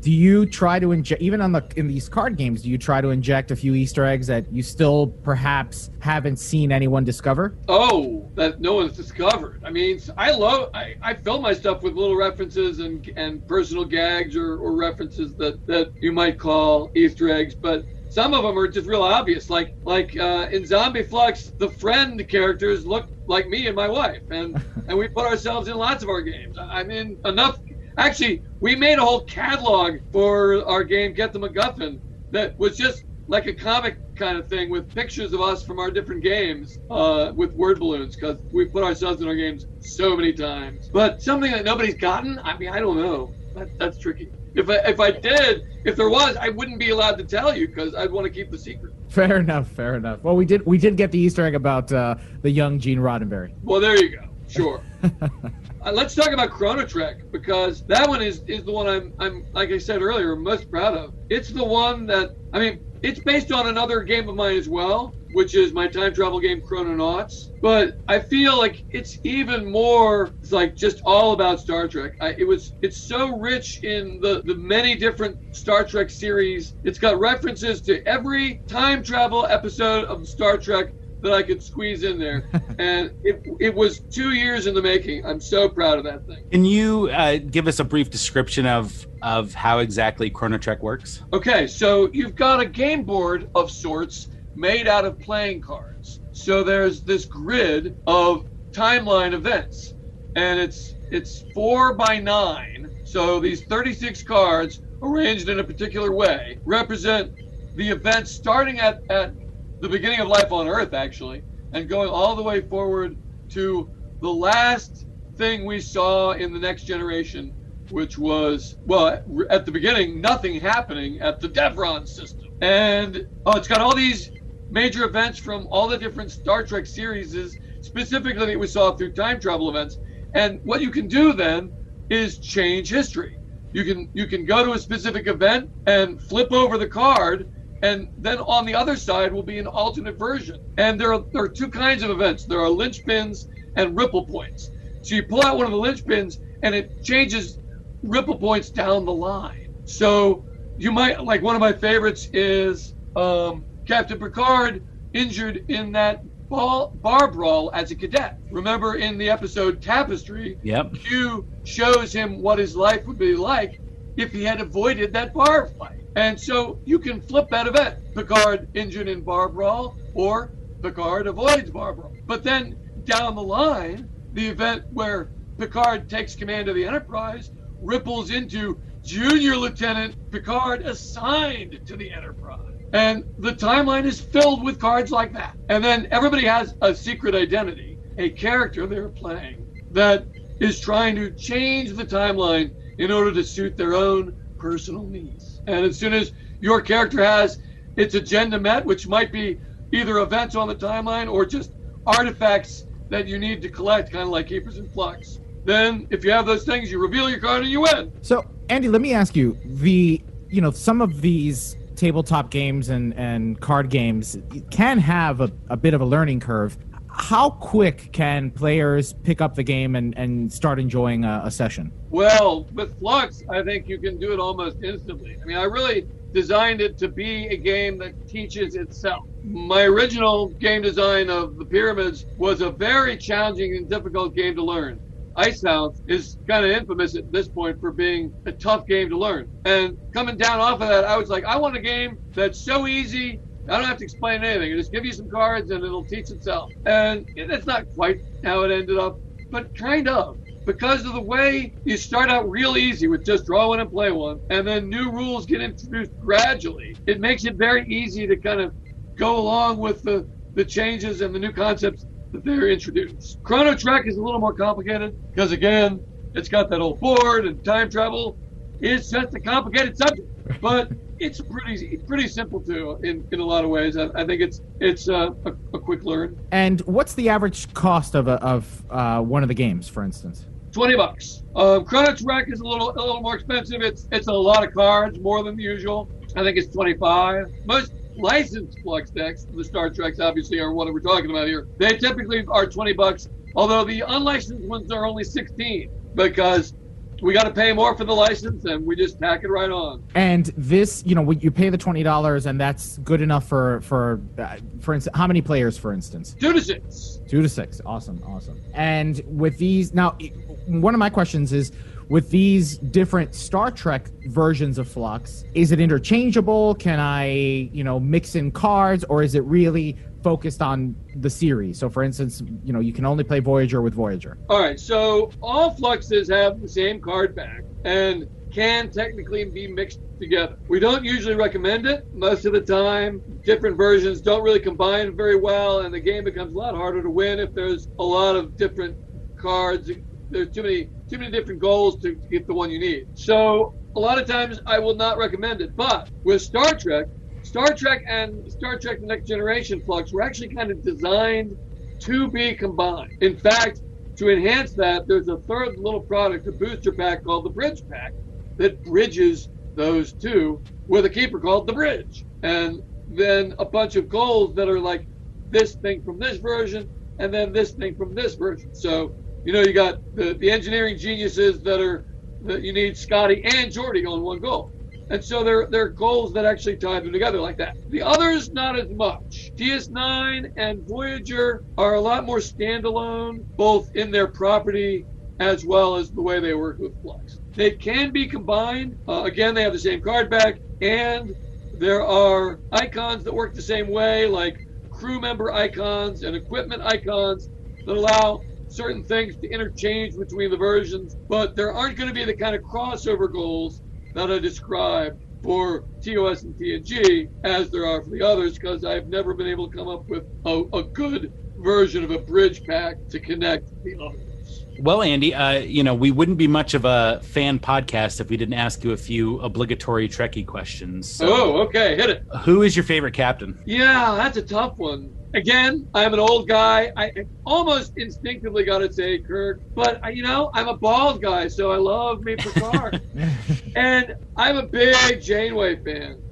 do you try to inject even on the in these card games do you try to inject a few easter eggs that you still perhaps haven't seen anyone discover? Oh that no one's discovered. I mean i love i, I fill my stuff with little references and and personal gags or, or references that that you might call easter eggs but some of them are just real obvious like like uh, in zombie fluxx the friend characters look like me and my wife and [LAUGHS] and we put ourselves in lots of our games. I mean enough Actually, we made a whole catalog for our game Get the MacGuffin that was just like a comic kind of thing with pictures of us from our different games uh, with word balloons because we put ourselves in our games so many times. But something that nobody's gotten, I mean, I don't know. That, that's tricky. If I, if I did, if there was, I wouldn't be allowed to tell you because I'd want to keep the secret. Fair enough. Fair enough. Well, we did we did get the Easter egg about uh, the young Gene Roddenberry. Well, there you go. Sure. [LAUGHS] Uh, let's talk about Chrono Trek because that one is is the one I'm I'm like I said earlier most proud of. It's the one that I mean it's based on another game of mine as well, which is my time travel game Chrononauts. But I feel like it's even more it's like just all about Star Trek. I, it was it's so rich in the the many different Star Trek series. It's got references to every time travel episode of Star Trek that I could squeeze in there. [LAUGHS] and it, it was two years in the making. I'm so proud of that thing. Can you uh, give us a brief description of of how exactly Chrono Trek works? Okay, so you've got a game board of sorts made out of playing cards. So there's this grid of timeline events, and it's it's four by nine. So these 36 cards arranged in a particular way represent the events starting at, at the beginning of life on Earth, actually, and going all the way forward to the last thing we saw in the next generation, which was, well, at the beginning, nothing happening at the Devron system. And oh, it's got all these major events from all the different Star Trek series, specifically that we saw through time travel events. And what you can do then is change history. You can you can go to a specific event and flip over the card and then on the other side will be an alternate version. And there are, there are two kinds of events there are linchpins and ripple points. So you pull out one of the linchpins and it changes ripple points down the line. So you might, like one of my favorites is um, Captain Picard injured in that ball, bar brawl as a cadet. Remember in the episode Tapestry, yep. Q shows him what his life would be like if he had avoided that bar fight. And so you can flip that event. Picard injured in or Picard avoids bar brawl. But then down the line, the event where Picard takes command of the Enterprise ripples into Junior Lieutenant Picard assigned to the Enterprise. And the timeline is filled with cards like that. And then everybody has a secret identity, a character they're playing that is trying to change the timeline in order to suit their own personal needs. And as soon as your character has its agenda met, which might be either events on the timeline or just artifacts that you need to collect, kind of like Keepers in Fluxx, then if you have those things, you reveal your card and you win. So, Andy, let me ask you the you know some of these tabletop games and and card games can have a, a bit of a learning curve how quick can players pick up the game and, and start enjoying a, a, session? Well, with Fluxx, I think you can do it almost instantly. I mean, I really designed it to be a game that teaches itself. My original game design of the pyramids was a very challenging and difficult game to learn. Ice Icehouse is kind of infamous at this point for being a tough game to learn. And coming down off of that, I was like, I want a game that's so easy. I don't have to explain anything. I just give you some cards and it'll teach itself. And that's not quite how it ended up, but kind of. Because of the way you start out real easy with just draw one and play one, and then new rules get introduced gradually, it makes it very easy to kind of go along with the, the changes and the new concepts that they're introduced. Chrono Trek is a little more complicated because again, it's got that old board and time travel. It's just a complicated subject, but it's pretty pretty simple too in, in a lot of ways. I, I think it's it's uh, a, a, quick learn. And what's the average cost of a, of uh, one of the games, for instance? Twenty bucks. Um, Chrono Trek is a little a little more expensive. It's it's a lot of cards, more than usual. I think it's twenty five. Most licensed Fluxx decks, the Star Treks obviously are what we're talking about here. They typically are 20 bucks, although the unlicensed ones are only 16 because we got to pay more for the license and we just tack it right on. And this, you know, you pay the twenty dollars, and that's good enough for for uh, for instance, how many players, for instance? Two to six. Two to six. Awesome, awesome. And with these, now, one of my questions is with these different Star Trek versions of Fluxx, is it interchangeable? Can I, you know, mix in cards, or is it really focused on the series? So, for instance, you know, you can only play Voyager with Voyager. All right, so all fluxxes have the same card back and can technically be mixed together. We don't usually recommend it. Most of the time, different versions don't really combine very well, and the game becomes a lot harder to win if there's a lot of different cards. There's too many too many different goals to, get the one you need. So a lot of times I will not recommend it. But with Star Trek, Star Trek and Star Trek The Next Generation Fluxx were actually kind of designed to be combined. In fact, to enhance that, there's a third little product, a booster pack called the Bridge Pack, that bridges those two with a keeper called the Bridge. And then a bunch of goals that are like this thing from this version and then this thing from this version. So you know, you got the, the engineering geniuses that are that you need Scotty and Geordi on one goal. And so there, there are goals that actually tie them together like that. The others, not as much. DS9 and Voyager are a lot more standalone, both in their property as well as the way they work with Fluxx. They can be combined. Uh, again, they have the same card back, and there are icons that work the same way, like crew member icons and equipment icons that allow certain things to interchange between the versions, but there aren't going to be the kind of crossover goals that I described for TOS and TNG as there are for the others because I've never been able to come up with a, a good version of a bridge pack to connect the others. Well, Andy, uh, you know, we wouldn't be much of a fan podcast if we didn't ask you a few obligatory Trekkie questions. So, oh, okay, hit it. Who is your favorite captain? Yeah, that's a tough one. Again, I'm an old guy. I almost instinctively got to say Kirk, but you know, I'm a bald guy, so I love me Picard. [LAUGHS] and I'm a big Janeway fan.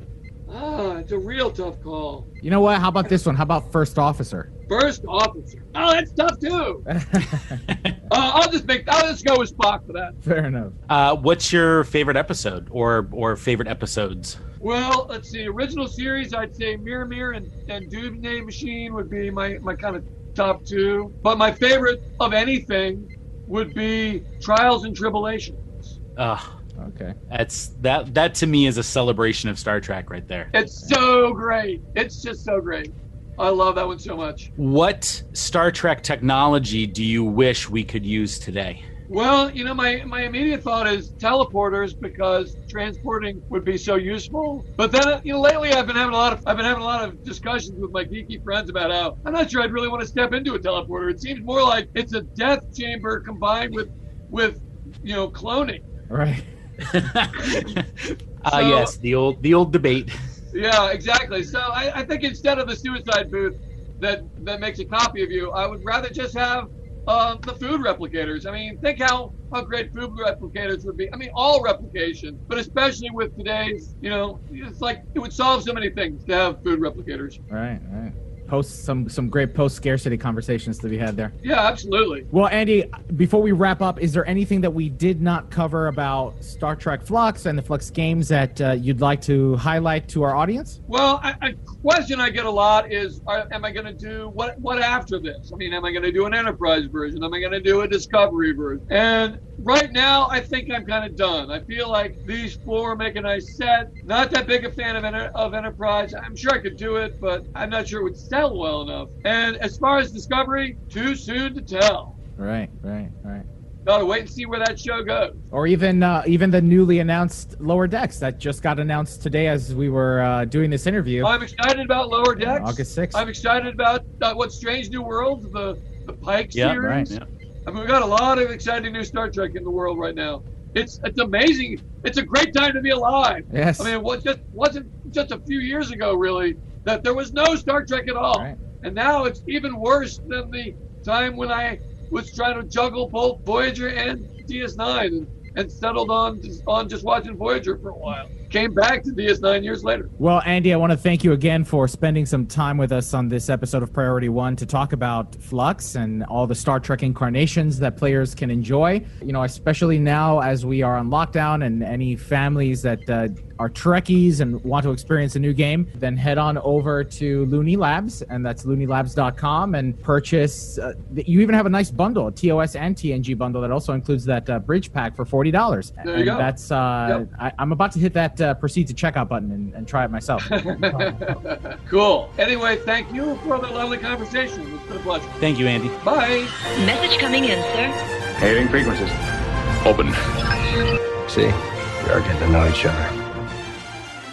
Ah, it's a real tough call. You know what? How about this one? How about First Officer? First Officer. Oh, that's tough too. [LAUGHS] uh, I'll just make. I'll just go with Spock for that. Fair enough. Uh, what's your favorite episode or or favorite episodes? Well, let's see. Original series, I'd say Mirror Mirror and, and Doomsday Machine would be my, my kind of top two. But my favorite of anything would be Trials and Tribble-ations. Ah. Okay. That's that that to me is a celebration of Star Trek right there. It's so great. It's just so great. I love that one so much. What Star Trek technology do you wish we could use today? Well, you know, my, my immediate thought is teleporters because transporting would be so useful. But then, you know, lately I've been having a lot of I've been having a lot of discussions with my geeky friends about how I'm not sure I'd really want to step into a teleporter. It seems more like it's a death chamber combined with with you know cloning. Right. [LAUGHS] Ah, [LAUGHS] uh, so, yes, the old the old debate. Yeah, exactly. So I, I think instead of the suicide booth that that makes a copy of you, I would rather just have uh, the food replicators. I mean, think how, how great food replicators would be. I mean, all replication, but especially with today's, you know, it's like it would solve so many things to have food replicators. Right, right. Post some some great post scarcity conversations to be had there. Yeah, absolutely. Well, Andy, before we wrap up, is there anything that we did not cover about Star Trek Fluxx and the Fluxx games that uh, you'd like to highlight to our audience? Well, I, a question I get a lot is, are, am I going to do what? What after this? I mean, am I going to do an enterprise version? Am I going to do a discovery version? And right now, I think I'm kind of done. I feel like these four make a nice set. Not that big a fan of, enter- of enterprise. I'm sure I could do it, but I'm not sure it would sell well enough. And as far as discovery, too soon to tell. Right, right, right. Gotta wait and see where that show goes. Or even uh, even the newly announced Lower Decks that just got announced today as we were uh, doing this interview. I'm excited about Lower Decks. August 6th. I'm excited about uh, what Strange New Worlds, the the Pike Yeah, series. right, yeah. I mean, we got a lot of exciting new Star Trek in the world right now. It's it's amazing. It's a great time to be alive. Yes. I mean, it was just wasn't just a few years ago really that there was no Star Trek at all, and now it's even worse than the time when I was trying to juggle both Voyager and DS9 and, and settled on on just watching Voyager for a while. Came back to DS9 years later. Well, Andy, I want to thank you again for spending some time with us on this episode of Priority One to talk about Fluxx and all the Star Trek incarnations that players can enjoy. You know, especially now as we are on lockdown and any families that uh, are Trekkies and want to experience a new game, then head on over to Looney Labs, and that's looney.labs.com, and purchase. Uh, you even have a nice bundle, a TOS and TNG bundle that also includes that uh, bridge pack for forty dollars. There you and go. That's uh, I, I'm about to hit that uh, proceed to checkout button and, and try it myself. [LAUGHS] cool. Anyway, thank you for the lovely conversation. It's been a pleasure. Thank you, Andy. Bye. Message coming in, sir. Hailing frequencies. Open. See, we are getting to know each other.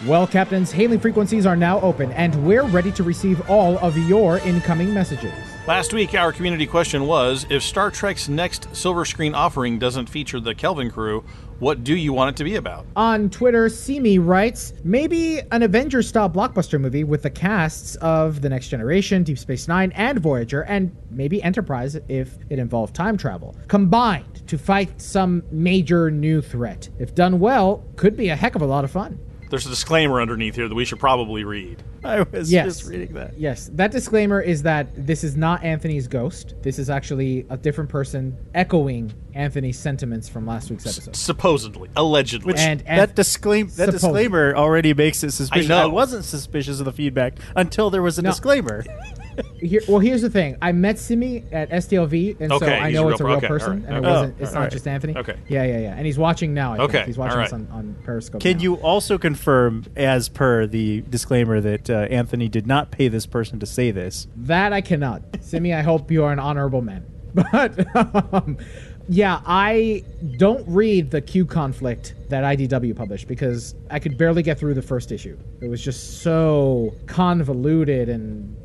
Well, captains, hailing frequencies are now open, and we're ready to receive all of your incoming messages. Last week, our community question was if Star Trek's next silver screen offering doesn't feature the Kelvin crew, what do you want it to be about? On Twitter, Simi writes, maybe an Avengers style blockbuster movie with the casts of The Next Generation, Deep Space Nine, and Voyager, and maybe Enterprise if it involved time travel, combined to fight some major new threat. If done well, could be a heck of a lot of fun. There's a disclaimer underneath here that we should probably read. I was yes. just reading that. Yes, that disclaimer is that this is not Anthony's ghost. This is actually a different person echoing Anthony's sentiments from last week's episode. Supposedly, allegedly. Which And- and- that disclaim that Supposedly. disclaimer already makes it suspicious. know. I wasn't suspicious of the feedback until there was a disclaimer. [LAUGHS] Here, well, here's the thing. I met Simi at STLV, and so I know a it's a real- real okay, person, alright, and it okay. wasn't. Oh, It's not alright. just Anthony. Okay. Yeah, yeah, yeah. And he's watching now. I think. Okay, He's watching alright. us on, on Periscope. Can now. you also confirm, as per the disclaimer, that uh, Anthony did not pay this person to say this? That I cannot. Simi, I hope you are an honorable man. [LAUGHS] But um, yeah, I don't read the Q conflict that IDW published because I could barely get through the first issue. It was just so convoluted and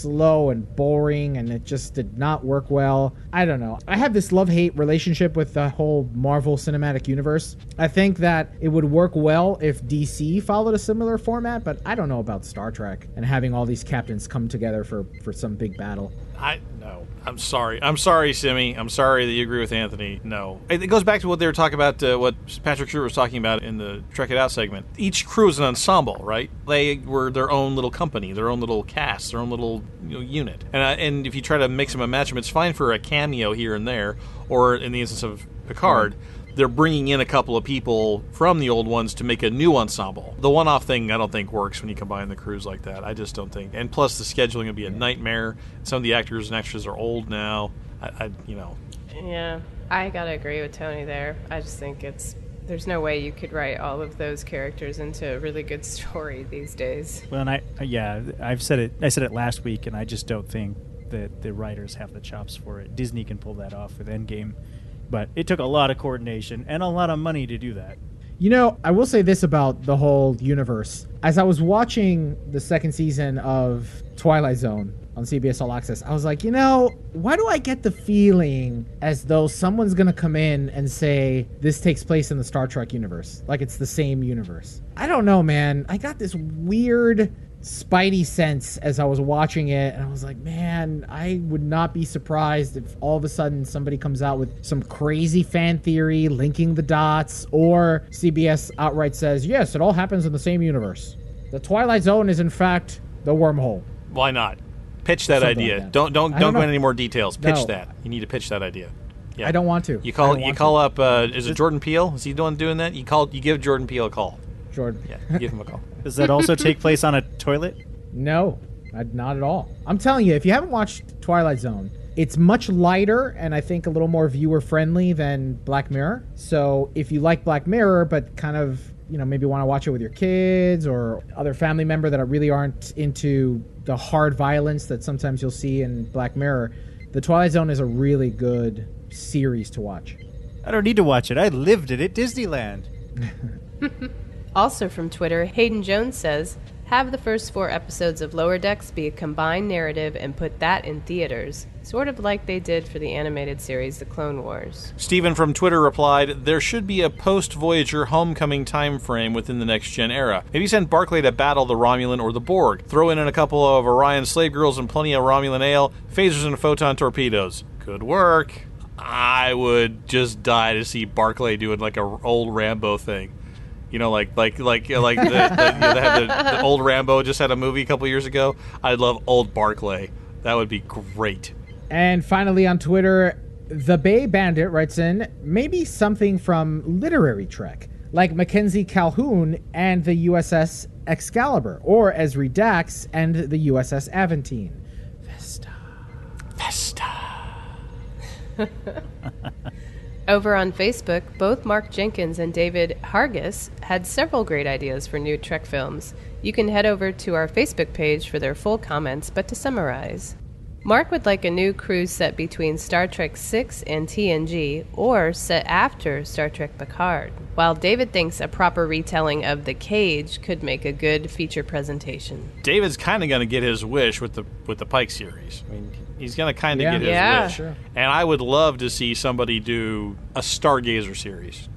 slow and boring and it just did not work well. I don't know. I have this love-hate relationship with the whole Marvel Cinematic Universe. I think that it would work well if DC followed a similar format, but I don't know about Star Trek and having all these captains come together for for some big battle. I no. I'm sorry. I'm sorry, Simi. I'm sorry that you agree with Anthony. No. It goes back to what they were talking about, uh, what Patrick Stewart was talking about in the Trek It Out segment. Each crew is an ensemble, right? They were their own little company, their own little cast, their own little you know, unit. And uh, and if you try to mix them and match them, it's fine for a cameo here and there, or in the instance of Picard. They're bringing in a couple of people from the old ones to make a new ensemble. The one-off thing, I don't think works when you combine the crews like that. I just don't think. And plus, the scheduling would be a nightmare. Some of the actors and extras are old now. I, I you know, Yeah, I gotta agree with Tony there. I just think it's there's no way you could write all of those characters into a really good [LAUGHS] story these days. Well, and I uh, yeah, I've said it. I said it last week, and I just don't think that the writers have the chops for it. Disney can pull that off with Endgame, but it took a lot of coordination and a lot of money to do that. You know, I will say this about the whole universe. As I was watching the second season of Twilight Zone on CBS All Access, I was like, you know, why do I get the feeling as though someone's going to come in and say this takes place in the Star Trek universe? Like it's the same universe. I don't know, man. I got this weird spidey sense as I was watching it, and I was like, man, I would not be surprised if all of a sudden somebody comes out with some crazy fan theory linking the dots, or CBS outright says, yes, it all happens in the same universe. The Twilight Zone is, in fact, the wormhole. why not? Pitch that Something idea. like that. Don't don't don't, don't go into any more details. Pitch No. that. You need to pitch that idea. Yeah. I don't want to. You call you call up. Uh, is it Jordan Peele? Is he doing doing that? You call you give Jordan Peele a call. Jordan. Yeah, give him a call. Does that also take place on a toilet? No, not at all. I'm telling you, if you haven't watched Twilight Zone, it's much lighter and I think a little more viewer friendly than Black Mirror. So if you like Black Mirror, but kind of you know maybe want to watch it with your kids or other family member that really aren't into the hard violence that sometimes you'll see in Black Mirror, the Twilight Zone is a really good series to watch. I don't need to watch it. I lived it at Disneyland. [LAUGHS] Also from Twitter, Hayden Jones says, have the first four episodes of Lower Decks be a combined narrative and put that in theaters, sort of like they did for the animated series The Clone Wars. Stephen from Twitter replied, "There should be a post-Voyager homecoming time frame within the next gen era. Maybe send Barclay to battle the Romulan or the Borg. Throw in a couple of Orion slave girls and plenty of Romulan ale, phasers and photon torpedoes. Could work. I would just die to see Barclay doing like a old Rambo thing." You know, like like like like the, the, you know, they had the, the [LAUGHS] old Rambo just had a movie a couple years ago. I'd love old Barclay. That would be great. And finally on Twitter, the Bay Bandit writes in maybe something from literary Trek, like Mackenzie Calhoun and the USS Excalibur, or Ezri Dax and the USS Aventine. [LAUGHS] Over on Facebook, both Mark Jenkins and David Hargis had several great ideas for new Trek films. You can head over to our Facebook page for their full comments, but to summarize, Mark would like a new cruise set between Star Trek VI and TNG, or set after Star Trek Picard, while David thinks a proper retelling of The Cage could make a good feature presentation. David's kind of going to get his wish with the with the Pike series. I mean, he's going to kind of Yeah. get his Yeah. wish. Sure. And I would love to see somebody do a Stargazer series.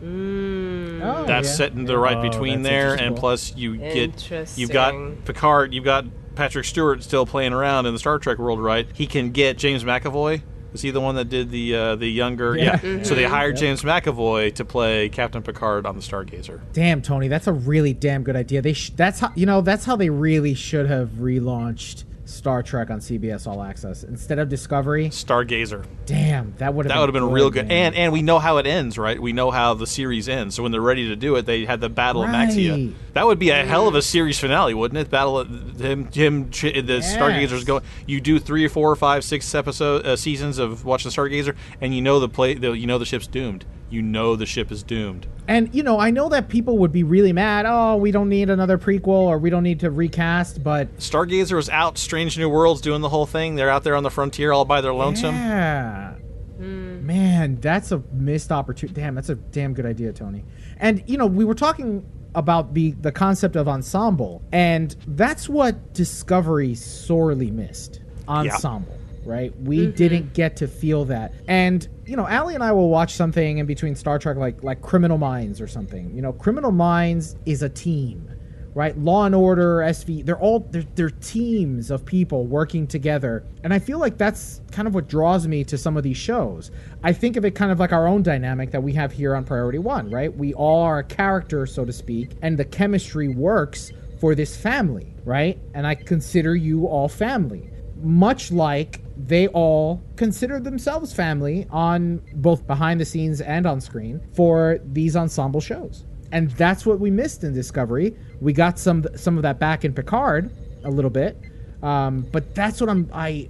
Hmm. Oh, That's yeah. sitting the right Oh, between there, interesting. and plus you get you've got Picard, you've got Patrick Stewart still playing around in the Star Trek world, right? He can get James McAvoy. Is he the one that did the uh, the younger? Yeah. So they hired Yep. James McAvoy to play Captain Picard on the Stargazer. Damn, Tony, that's a really damn good idea. They sh- that's how you know that's how they really should have relaunched Star Trek on CBS All Access instead of Discovery. Stargazer. Damn, that would have That would have been real good. man. And and we know how it ends, right? We know how the series ends. So when they're ready to do it, they had the Battle of Maxia. That would be a hell of a series finale, wouldn't it? Battle of him, him, the Yes. Stargazers going. You do three or four or five, six episode uh, seasons of watching Stargazer, and you know the play. The, you know the ship's doomed. You know the ship is doomed. And you know, I know that people would be really mad. Oh, we don't need another prequel, or we don't need to recast. But Stargazer was out, Strange New Worlds, doing the whole thing. They're out there on the frontier, all by their lonesome. yeah, hmm. man, that's a missed opportunity. Damn, that's a damn good idea, Tony. And you know, we were talking about the the concept of ensemble, and that's what Discovery sorely missed. Ensemble. Right, we mm-hmm. didn't get to feel that, and you know, Allie and I will watch something in between Star Trek, like like Criminal Minds or something. You know, Criminal Minds is a team, right? Law and Order, SV, they're all they're, they're teams of people working together, and I feel like that's kind of what draws me to some of these shows. I think of it kind of like our own dynamic that we have here on Priority One, right? We all are a character, so to speak, and the chemistry works for this family, right? And I consider you all family much like they all consider themselves family on both behind the scenes and on screen for these ensemble shows. And that's what we missed in Discovery. We got some some of that back in Picard a little bit. Um, but that's what I'm I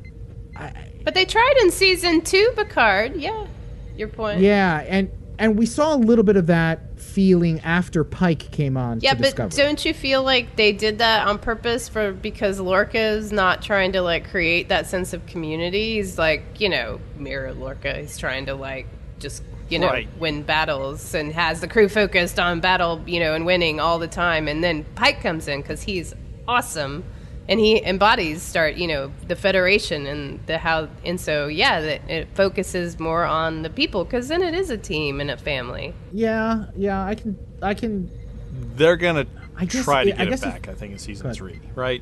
But they tried in season two, Picard. Yeah, your point. yeah, and and we saw a little bit of that feeling after Pike came on Yeah, to but Discovery. don't you feel like they did that on purpose for because Lorca is not trying to like create that sense of community? He's like, you know, mirror Lorca. He's trying to like just you know Right. win battles and has the crew focused on battle, you know, and winning all the time. And then Pike comes in because he's awesome and he embodies start you know the federation and the how and so yeah that it focuses more on the people because then it is a team and a family yeah, yeah, I can I can They're gonna I guess- try to I get it guess if- back. I think in season three, right?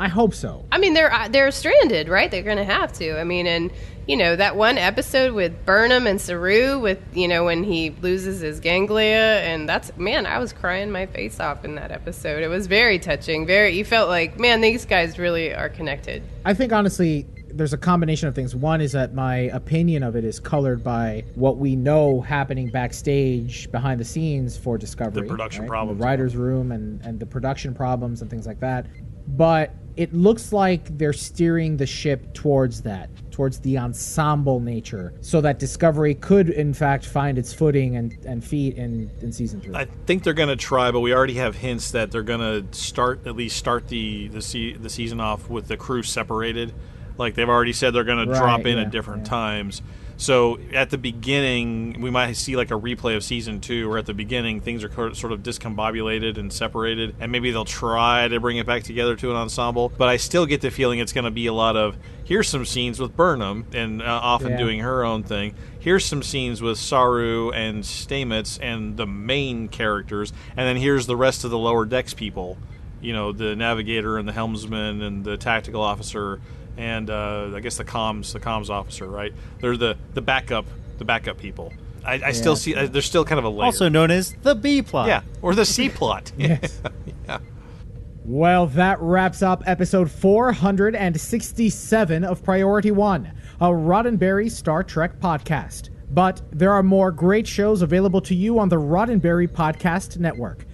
I hope so. I mean, they're uh, they're stranded, right? They're going to have to. I mean, and you know that one episode with Burnham and Saru, with you know when he loses his ganglia, and that's man, I was crying my face off in that episode. It was very touching. Very, you felt like man, these guys really are connected. I think honestly, there's a combination of things. One is that my opinion of it is colored by what we know happening backstage behind the scenes for Discovery. The production right? problems. The writer's room and, and the production problems and things like that. But it looks like they're steering the ship towards that, towards the ensemble nature, so that Discovery could, in fact, find its footing and, and feet in, in season three. I think they're going to try, but we already have hints that they're going to start at least start the the, se- the season off with the crew separated. Like they've already said, they're going Right, to drop in yeah, at different times. So at the beginning, we might see like a replay of season two, where at the beginning things are sort of discombobulated and separated, and maybe they'll try to bring it back together to an ensemble. But I still get the feeling it's going to be a lot of here's some scenes with Burnham and uh, often Yeah. doing her own thing. Here's some scenes with Saru and Stamets and the main characters, and then here's the rest of the lower decks people. You know, the navigator and the helmsman and the tactical officer and uh, I guess the comms the comms officer. Right? They're the the backup the backup people. I, I still see. Uh, there's still kind of a layer. Also known as the B plot. yeah, or the C [LAUGHS] plot. Yes. yeah. Well, that wraps up episode 467 of Priority One, a Roddenberry Star Trek podcast. But there are more great shows available to you on the Roddenberry Podcast Network.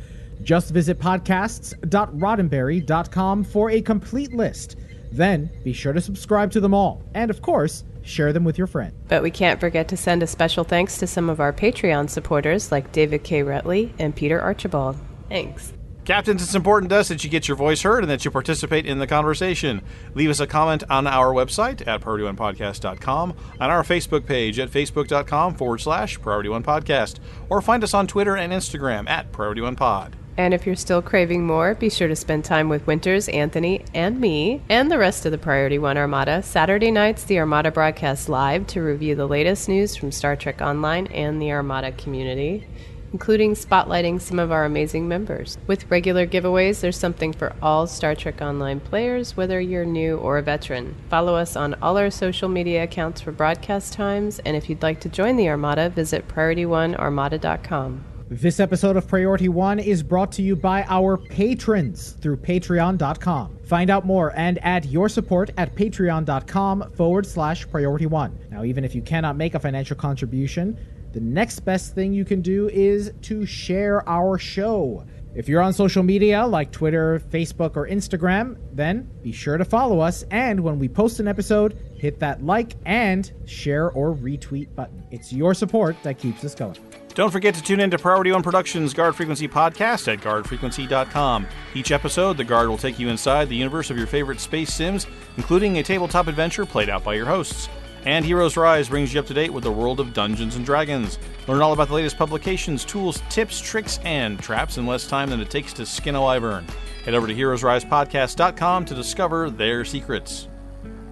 Just visit podcasts.roddenberry.com for a complete list. Then be sure to subscribe to them all. And of course, share them with your friends. But we can't forget to send a special thanks to some of our Patreon supporters like David K. Rutley and Peter Archibald. Thanks. Captains, it's important to us that you get your voice heard and that you participate in the conversation. Leave us a comment on our website at PriorityOnePodcast.com, on our Facebook page at Facebook.com forward slash Priority One Podcast, or find us on Twitter and Instagram at Priority One Pod. And if you're still craving more, be sure to spend time with Winters, Anthony, and me, and the rest of the Priority One Armada. Saturday nights, the Armada broadcasts live to review the latest news from Star Trek Online and the Armada community, including spotlighting some of our amazing members. With regular giveaways, there's something for all Star Trek Online players, whether you're new or a veteran. Follow us on all our social media accounts for broadcast times, and if you'd like to join the Armada, visit PriorityOneArmada.com. This episode of Priority One is brought to you by our patrons through patreon.com. Find out more and add your support at patreon.com forward slash priority one. Now, even if you cannot make a financial contribution, the next best thing you can do is to share our show. If you're on social media like Twitter, Facebook, or Instagram, then be sure to follow us. And when we post an episode, hit that like and share or retweet button. It's your support that keeps us going. Don't forget to tune in to Priority One Productions Guard Frequency podcast at guardfrequency.com. Each episode, the Guard will take you inside the universe of your favorite space sims, including a tabletop adventure played out by your hosts. And Heroes Rise brings you up to date with the world of Dungeons and Dragons. Learn all about the latest publications, tools, tips, tricks, and traps in less time than it takes to skin a wyvern. Head over to heroesrisepodcast.com to discover their secrets.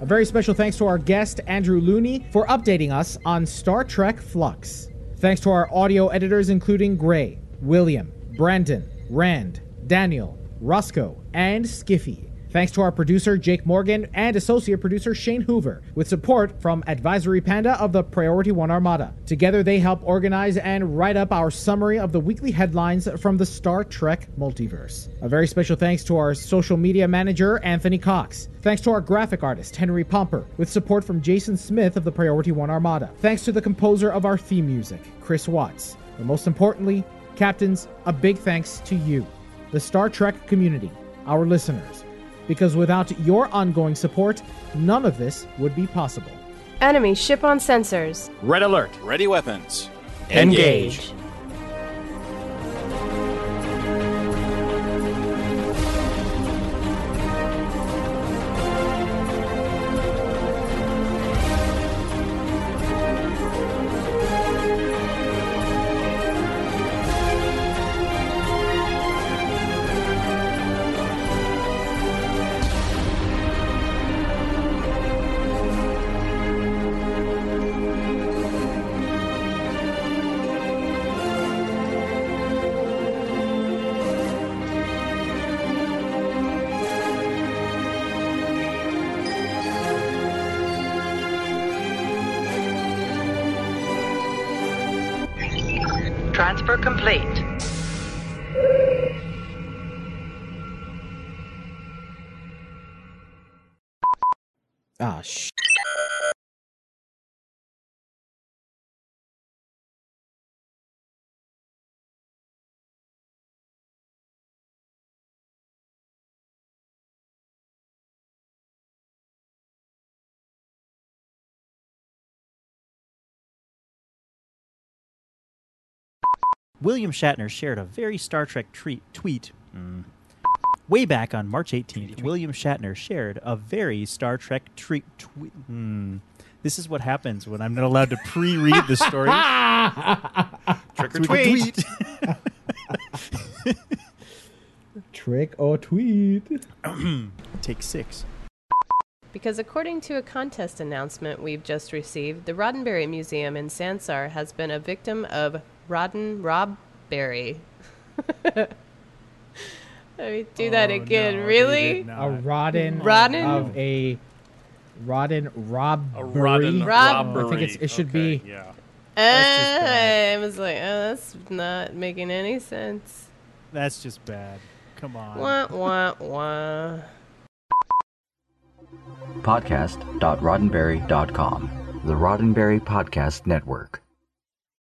A very special thanks to our guest, Andrew Looney, for updating us on Star Trek Fluxx. Thanks to our audio editors, including Gray, William, Brandon, Rand, Daniel, Roscoe, and Skiffy. Thanks to our producer, Jake Morgan, and associate producer, Shane Hoover, with support from Advisory Panda of the Priority One Armada. Together, they help organize and write up our summary of the weekly headlines from the Star Trek multiverse. A very special thanks to our social media manager, Anthony Cox. Thanks to our graphic artist, Henry Pomper, with support from Jason Smith of the Priority One Armada. Thanks to the composer of our theme music, Chris Watts. And most importantly, captains, a big thanks to you, the Star Trek community, our listeners because without your ongoing support, none of this would be possible. Enemy ship on sensors. Red alert. Ready weapons. Engage. Transfer William Shatner shared a very Star Trek treat, tweet. mm, Way back on March 18th, William Shatner shared a very Star Trek treat. Tweet. mm. This is what happens when I'm not allowed to pre-read the story. [LAUGHS] Trick or Tweet tweet. tweet. [LAUGHS] Trick or tweet. Take six. Because according to a contest announcement we've just received, the Roddenberry Museum in Sansar has been a victim of Rodden Robberry. [LAUGHS] Let me do that Oh, again. no, really? A rodden, Rodden? of a rodden robbery. rodden Rob- I think it's, it should be. Yeah. Uh, I was like, oh, that's not making any sense. That's just bad. Come on. Wah, wah, wah. Podcast.roddenberry.com. The Roddenberry Podcast Network.